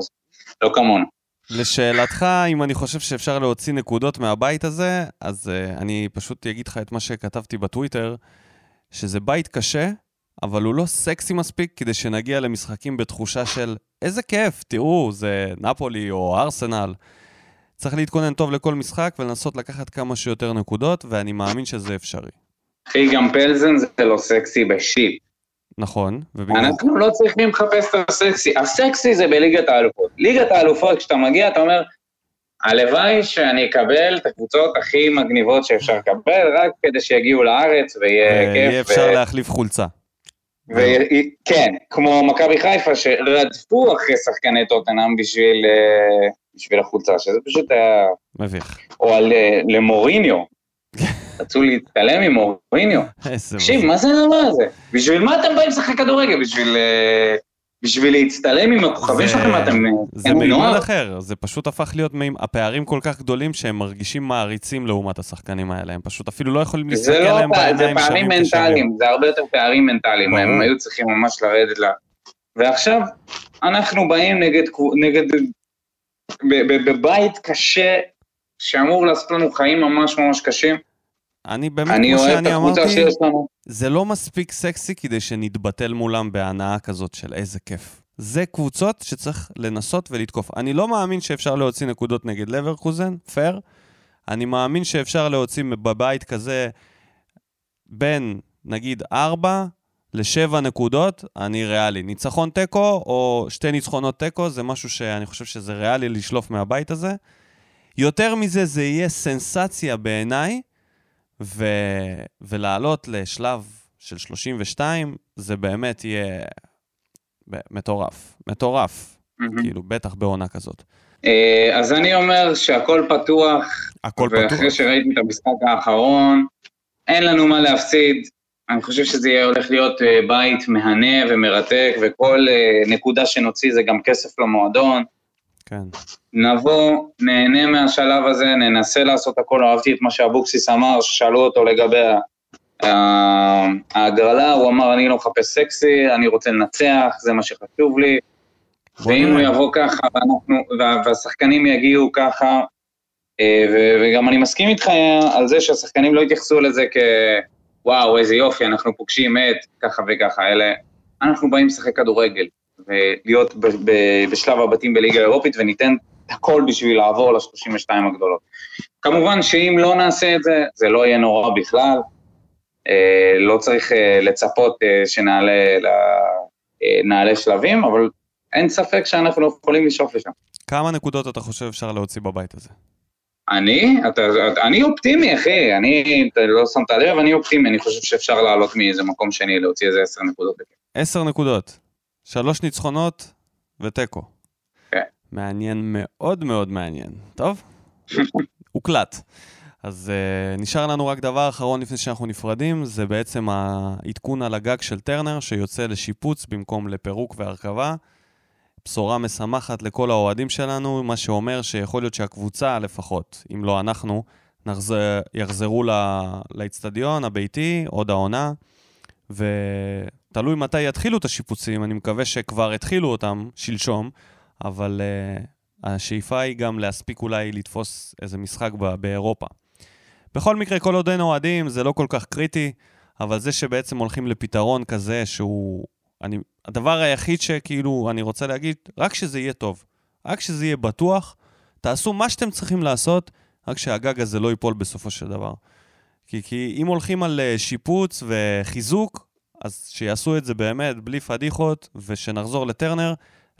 לא כמונו. לשאלתך, אם אני חושב שאפשר להוציא נקודות מהבית הזה, אז uh, אני פשוט אגיד לך את מה שכתבתי בטוויטר, שזה בית קשה, אבל הוא לא סקסי מספיק כדי שנגיע למשחקים בתחושה של איזה כיף, תראו, זה נפולי או ארסנל. צריך להתכונן טוב לכל משחק ולנסות לקחת כמה שיותר נקודות, ואני מאמין שזה אפשרי. אחי, גם פלזן זה לא סקסי בשיט. נכון, ובגלל... אנחנו לא צריכים לחפש את הסקסי, הסקסי זה בליגת האלופות. ליגת האלופות, כשאתה מגיע, אתה אומר, הלוואי שאני אקבל את הקבוצות הכי מגניבות שאפשר לקבל, רק כדי שיגיעו לארץ ויהיה יהיה כיף. אפשר להחליף חולצה. ו- כן, כמו מכבי חיפה שרדפו אחרי שחקני טוטנאם בשביל, אה, בשביל החולצה, שזה פשוט היה... מביך. או על אה, למוריניו. רצו להתעלם ממוריניו. איזה תקשיב. מה זה הדבר הזה? בשביל מה אתם באים לשחק כדורגל? בשביל... בשביל להצטלם עם הכוכבים שלכם? אתם... זה מימד נוער? אחר, זה פשוט הפך להיות מימ... הפערים כל כך גדולים שהם מרגישים מעריצים לעומת השחקנים האלה, הם פשוט אפילו לא יכולים להסתכל לא עליהם פער, זה בעיניים פערים. מנטליים, זה הרבה יותר פערים מנטליים, ברור. הם היו צריכים ממש לרדת ל... ועכשיו, אנחנו באים נגד... נגד... בבית קשה, שאמור לעשות לנו חיים ממש ממש קשים. אני באמת, אני כמו שאני אמרתי, שיש לנו. זה לא מספיק סקסי כדי שנתבטל מולם בהנאה כזאת של איזה כיף. זה קבוצות שצריך לנסות ולתקוף. אני לא מאמין שאפשר להוציא נקודות נגד לברקוזן, פייר. אני מאמין שאפשר להוציא בבית כזה בין, נגיד, 4 ל-7 נקודות, אני ריאלי. ניצחון תיקו או שתי ניצחונות תיקו, זה משהו שאני חושב שזה ריאלי לשלוף מהבית הזה. יותר מזה, זה יהיה סנסציה בעיניי, ו... ולעלות לשלב של 32, זה באמת יהיה מטורף. מטורף, מהמם. כאילו, בטח בעונה כזאת. אה, אז אני אומר שהכל פתוח, הכל פתוח. ואחרי שראיתי את המשחק האחרון, אין לנו מה להפסיד. אני חושב שזה יהיה הולך להיות אה, בית מהנה ומרתק, וכל אה, נקודה שנוציא זה גם כסף למועדון. כן. נבוא, נהנה מהשלב הזה, ננסה לעשות הכל, אהבתי את מה שאבוקסיס אמר, ששאלו אותו לגבי ההגרלה, הוא אמר, אני לא מחפש סקסי, אני רוצה לנצח, זה מה שחשוב לי, ואם הוא. יבוא ככה, ואנחנו, וה- והשחקנים יגיעו ככה, אה, וגם אני מסכים איתך על זה שהשחקנים לא יתייחסו לזה כ... וואו, איזה יופי, אנחנו פוגשים את ככה וככה, אלא אנחנו באים לשחק כדורגל, ולהיות ב- ב- בשלב הבתים בליגה האירופית, וניתן הכל בשביל לעבור ל-32 הגדולות. כמובן שאם לא נעשה את זה, זה לא יהיה נורא בכלל. אה, לא צריך אה, לצפות אה, שנעלה נעלה שלבים, אבל אין ספק שאנחנו יכולים לשאוף לשם. כמה נקודות אתה חושב אפשר להוציא בבית הזה? אני? אתה, אני אופטימי, אחי. אני, אתה לא שמת לב, אני אופטימי. אני חושב שאפשר לעלות מאיזה מקום שני, להוציא איזה עשר נקודות. עשר נקודות. שלוש ניצחונות ותיקו. כן. מעניין מאוד מאוד מעניין. טוב? הוקלט. אז uh, נשאר לנו רק דבר אחרון לפני שאנחנו נפרדים, זה בעצם העדכון על הגג של טרנר, שיוצא לשיפוץ במקום לפירוק והרכבה. בשורה משמחת לכל האוהדים שלנו, מה שאומר שיכול להיות שהקבוצה לפחות, אם לא אנחנו, נחזר, יחזרו לאיצטדיון הביתי, עוד העונה, ותלוי מתי יתחילו את השיפוצים, אני מקווה שכבר התחילו אותם שלשום, אבל uh, השאיפה היא גם להספיק אולי לתפוס איזה משחק באירופה. בכל מקרה, כל עוד אין אוהדים, זה לא כל כך קריטי, אבל זה שבעצם הולכים לפתרון כזה שהוא... אני, הדבר היחיד שכאילו אני רוצה להגיד, רק שזה יהיה טוב. רק שזה יהיה בטוח, תעשו מה שאתם צריכים לעשות, רק שהגג הזה לא ייפול בסופו של דבר. כי, כי אם הולכים על אה, שיפוץ וחיזוק, אז שיעשו את זה באמת בלי פדיחות, ושנחזור לטרנר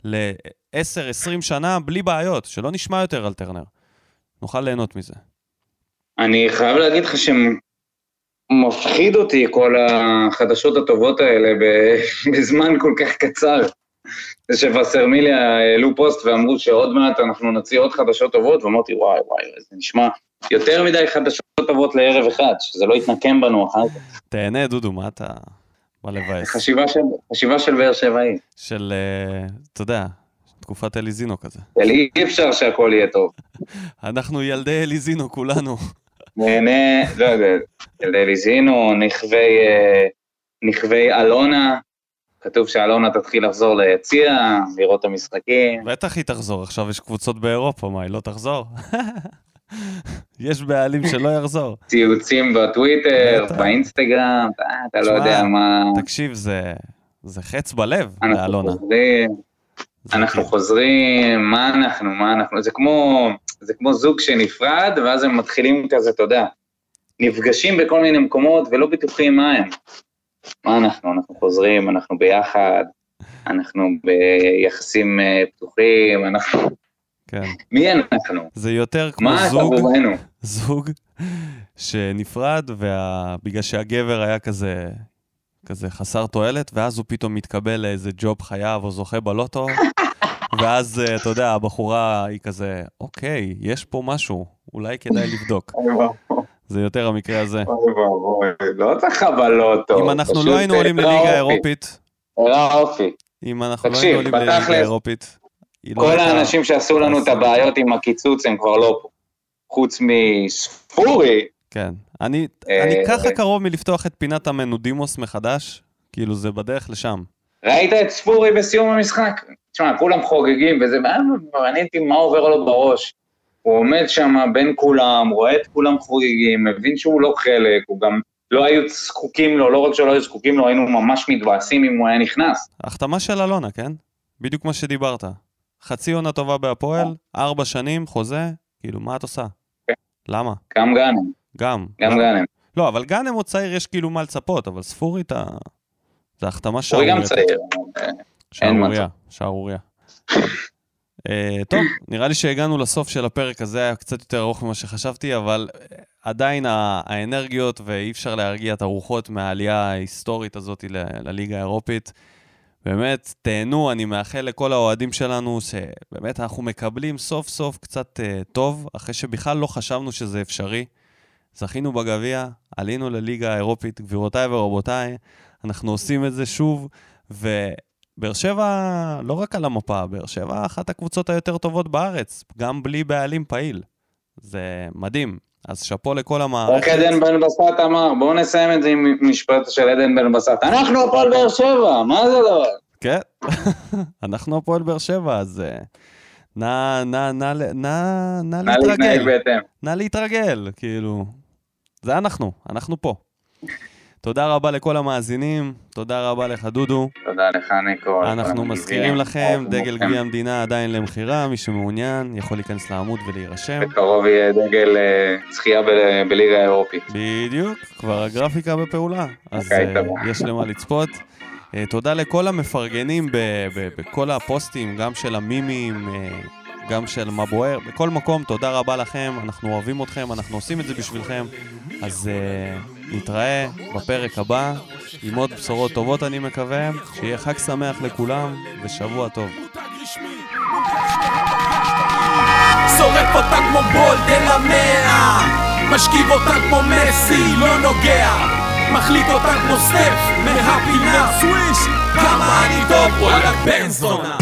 ל-10-20 שנה בלי בעיות, שלא נשמע יותר על טרנר. נוכל ליהנות מזה. אני חייב להגיד לך שמפחיד אותי כל החדשות הטובות האלה בזמן כל כך קצר. זה שווסרמיליה העלו פוסט ואמרו שעוד מעט אנחנו נוציא עוד חדשות טובות, ואמרתי וואי וואי, זה נשמע יותר מדי חדשות טובות לערב אחד, שזה לא יתנקם בנו אחר כך. תהנה דודו, מה אתה... מה לבאס? חשיבה של, באר שבעי. של, אה, אתה יודע, תקופת אליזינו כזה. אי אפשר שהכל יהיה טוב. אנחנו ילדי אליזינו כולנו. נהנה, לא יודע, ילדי ליזינו, נכווי, אה, נכווי אלונה, כתוב שאלונה תתחיל לחזור ליציע, לראות את המשחקים. בטח היא תחזור, עכשיו יש קבוצות באירופה, מה, היא לא תחזור? יש בעלים שלא יחזור. ציוצים בטוויטר, באינסטגרם, אתה לא יודע מה... תקשיב, זה חץ בלב לאלונה. אנחנו חוזרים, מה אנחנו, מה אנחנו, זה כמו, זה כמו זוג שנפרד, ואז הם מתחילים כזה, אתה יודע, נפגשים בכל מיני מקומות ולא בטוחים מה הם. מה אנחנו, אנחנו חוזרים, אנחנו ביחד, אנחנו ביחסים אה, פתוחים, אנחנו... כן. מי אנחנו? זה יותר כמו זוג, זוג שנפרד, ובגלל שהגבר היה כזה כזה חסר תועלת, ואז הוא פתאום מתקבל לאיזה ג'וב חייו או זוכה בלוטו, ואז, אה, אתה יודע, הבחורה היא כזה, אוקיי, יש פה משהו, אולי כדאי לבדוק. זה יותר המקרה הזה. לא צריך בלוטו. אם אנחנו לא היינו עולים לליגה האירופית... אופי. אם אנחנו לא היינו עולים לליגה האירופית... לא כל האנשים שעשו לנו את הבעיות עם הקיצוץ הם כבר לא פה. חוץ מספורי, כן. אני, אה, אני ככה קרוב מלפתוח את פינת המנודימוס מחדש, כאילו זה בדרך לשם. ראית את ספורי בסיום המשחק? תשמע, כולם חוגגים וזה, מעניין אותי מה עובר לו בראש. הוא עומד שם בין כולם, רואה את כולם חוגגים, מבין שהוא לא חלק, הוא גם לא היו זקוקים לו, לא רק שלא היו זקוקים לו, היינו ממש מתבאסים אם הוא היה נכנס. החתמה של אלונה, כן? בדיוק כמו שדיברת. חצי עונה טובה בהפועל, ארבע שנים, חוזה, כאילו, מה את עושה? כן. למה? גם גאנם. גם. גם גאנם. לא, אבל גאנם עוד צעיר, יש כאילו מה לצפות, אבל ספורי אתה... זה החתמה שערוריה. ספורי גם צעיר. שערוריה, שערוריה. uh, טוב, נראה לי שהגענו לסוף של הפרק הזה, היה קצת יותר ארוך ממה שחשבתי, אבל אה, עדיין האנרגיות, ואי אפשר להרגיע את הרוחות מהעלייה ההיסטורית הזאת לליגה האירופית. באמת, תהנו, אני מאחל לכל האוהדים שלנו שבאמת אנחנו מקבלים סוף סוף קצת uh, טוב, אחרי שבכלל לא חשבנו שזה אפשרי. זכינו בגביע, עלינו לליגה האירופית, גבירותיי ורבותיי, אנחנו עושים את זה שוב, ובאר שבע לא רק על המפה, באר שבע אחת הקבוצות היותר טובות בארץ, גם בלי בעלים פעיל. זה מדהים. אז שאפו לכל המערכת. רק עדן בן בסט אמר, בואו נסיים את זה עם משפט של עדן בן בסט. אנחנו הפועל באר שבע, מה זה לא? כן, אנחנו הפועל באר שבע, אז אה, נא, נא, נא, נא, נא להתרגל. נא להתרגל, כאילו. זה אנחנו, אנחנו פה. תודה רבה לכל המאזינים, תודה רבה לך דודו. תודה לך ניקו. אנחנו מזכירים לכם, דגל גביע המדינה עדיין למכירה, מי שמעוניין יכול להיכנס לעמוד ולהירשם. בקרוב יהיה דגל זכייה אה, בליגה האירופית. בדיוק, כבר הגרפיקה בפעולה, אז אוקיי, אה, יש למה לצפות. אה, תודה לכל המפרגנים בכל הפוסטים, גם של המימים, גם של מה בוער, בכל מקום, תודה רבה לכם, אנחנו אוהבים אתכם, אנחנו עושים את זה בשבילכם, אז uh, נתראה בפרק הבא עם עוד בשורות טובות אני מקווה, שיהיה חג שמח לכולם ושבוע טוב. שורף אותה כמו בולד אל המאה משכיב אותה כמו מסי, לא נוגע מחליט אותה כמו סטף מהפינה סוויש כמה אני טוב, וואלה בן זונה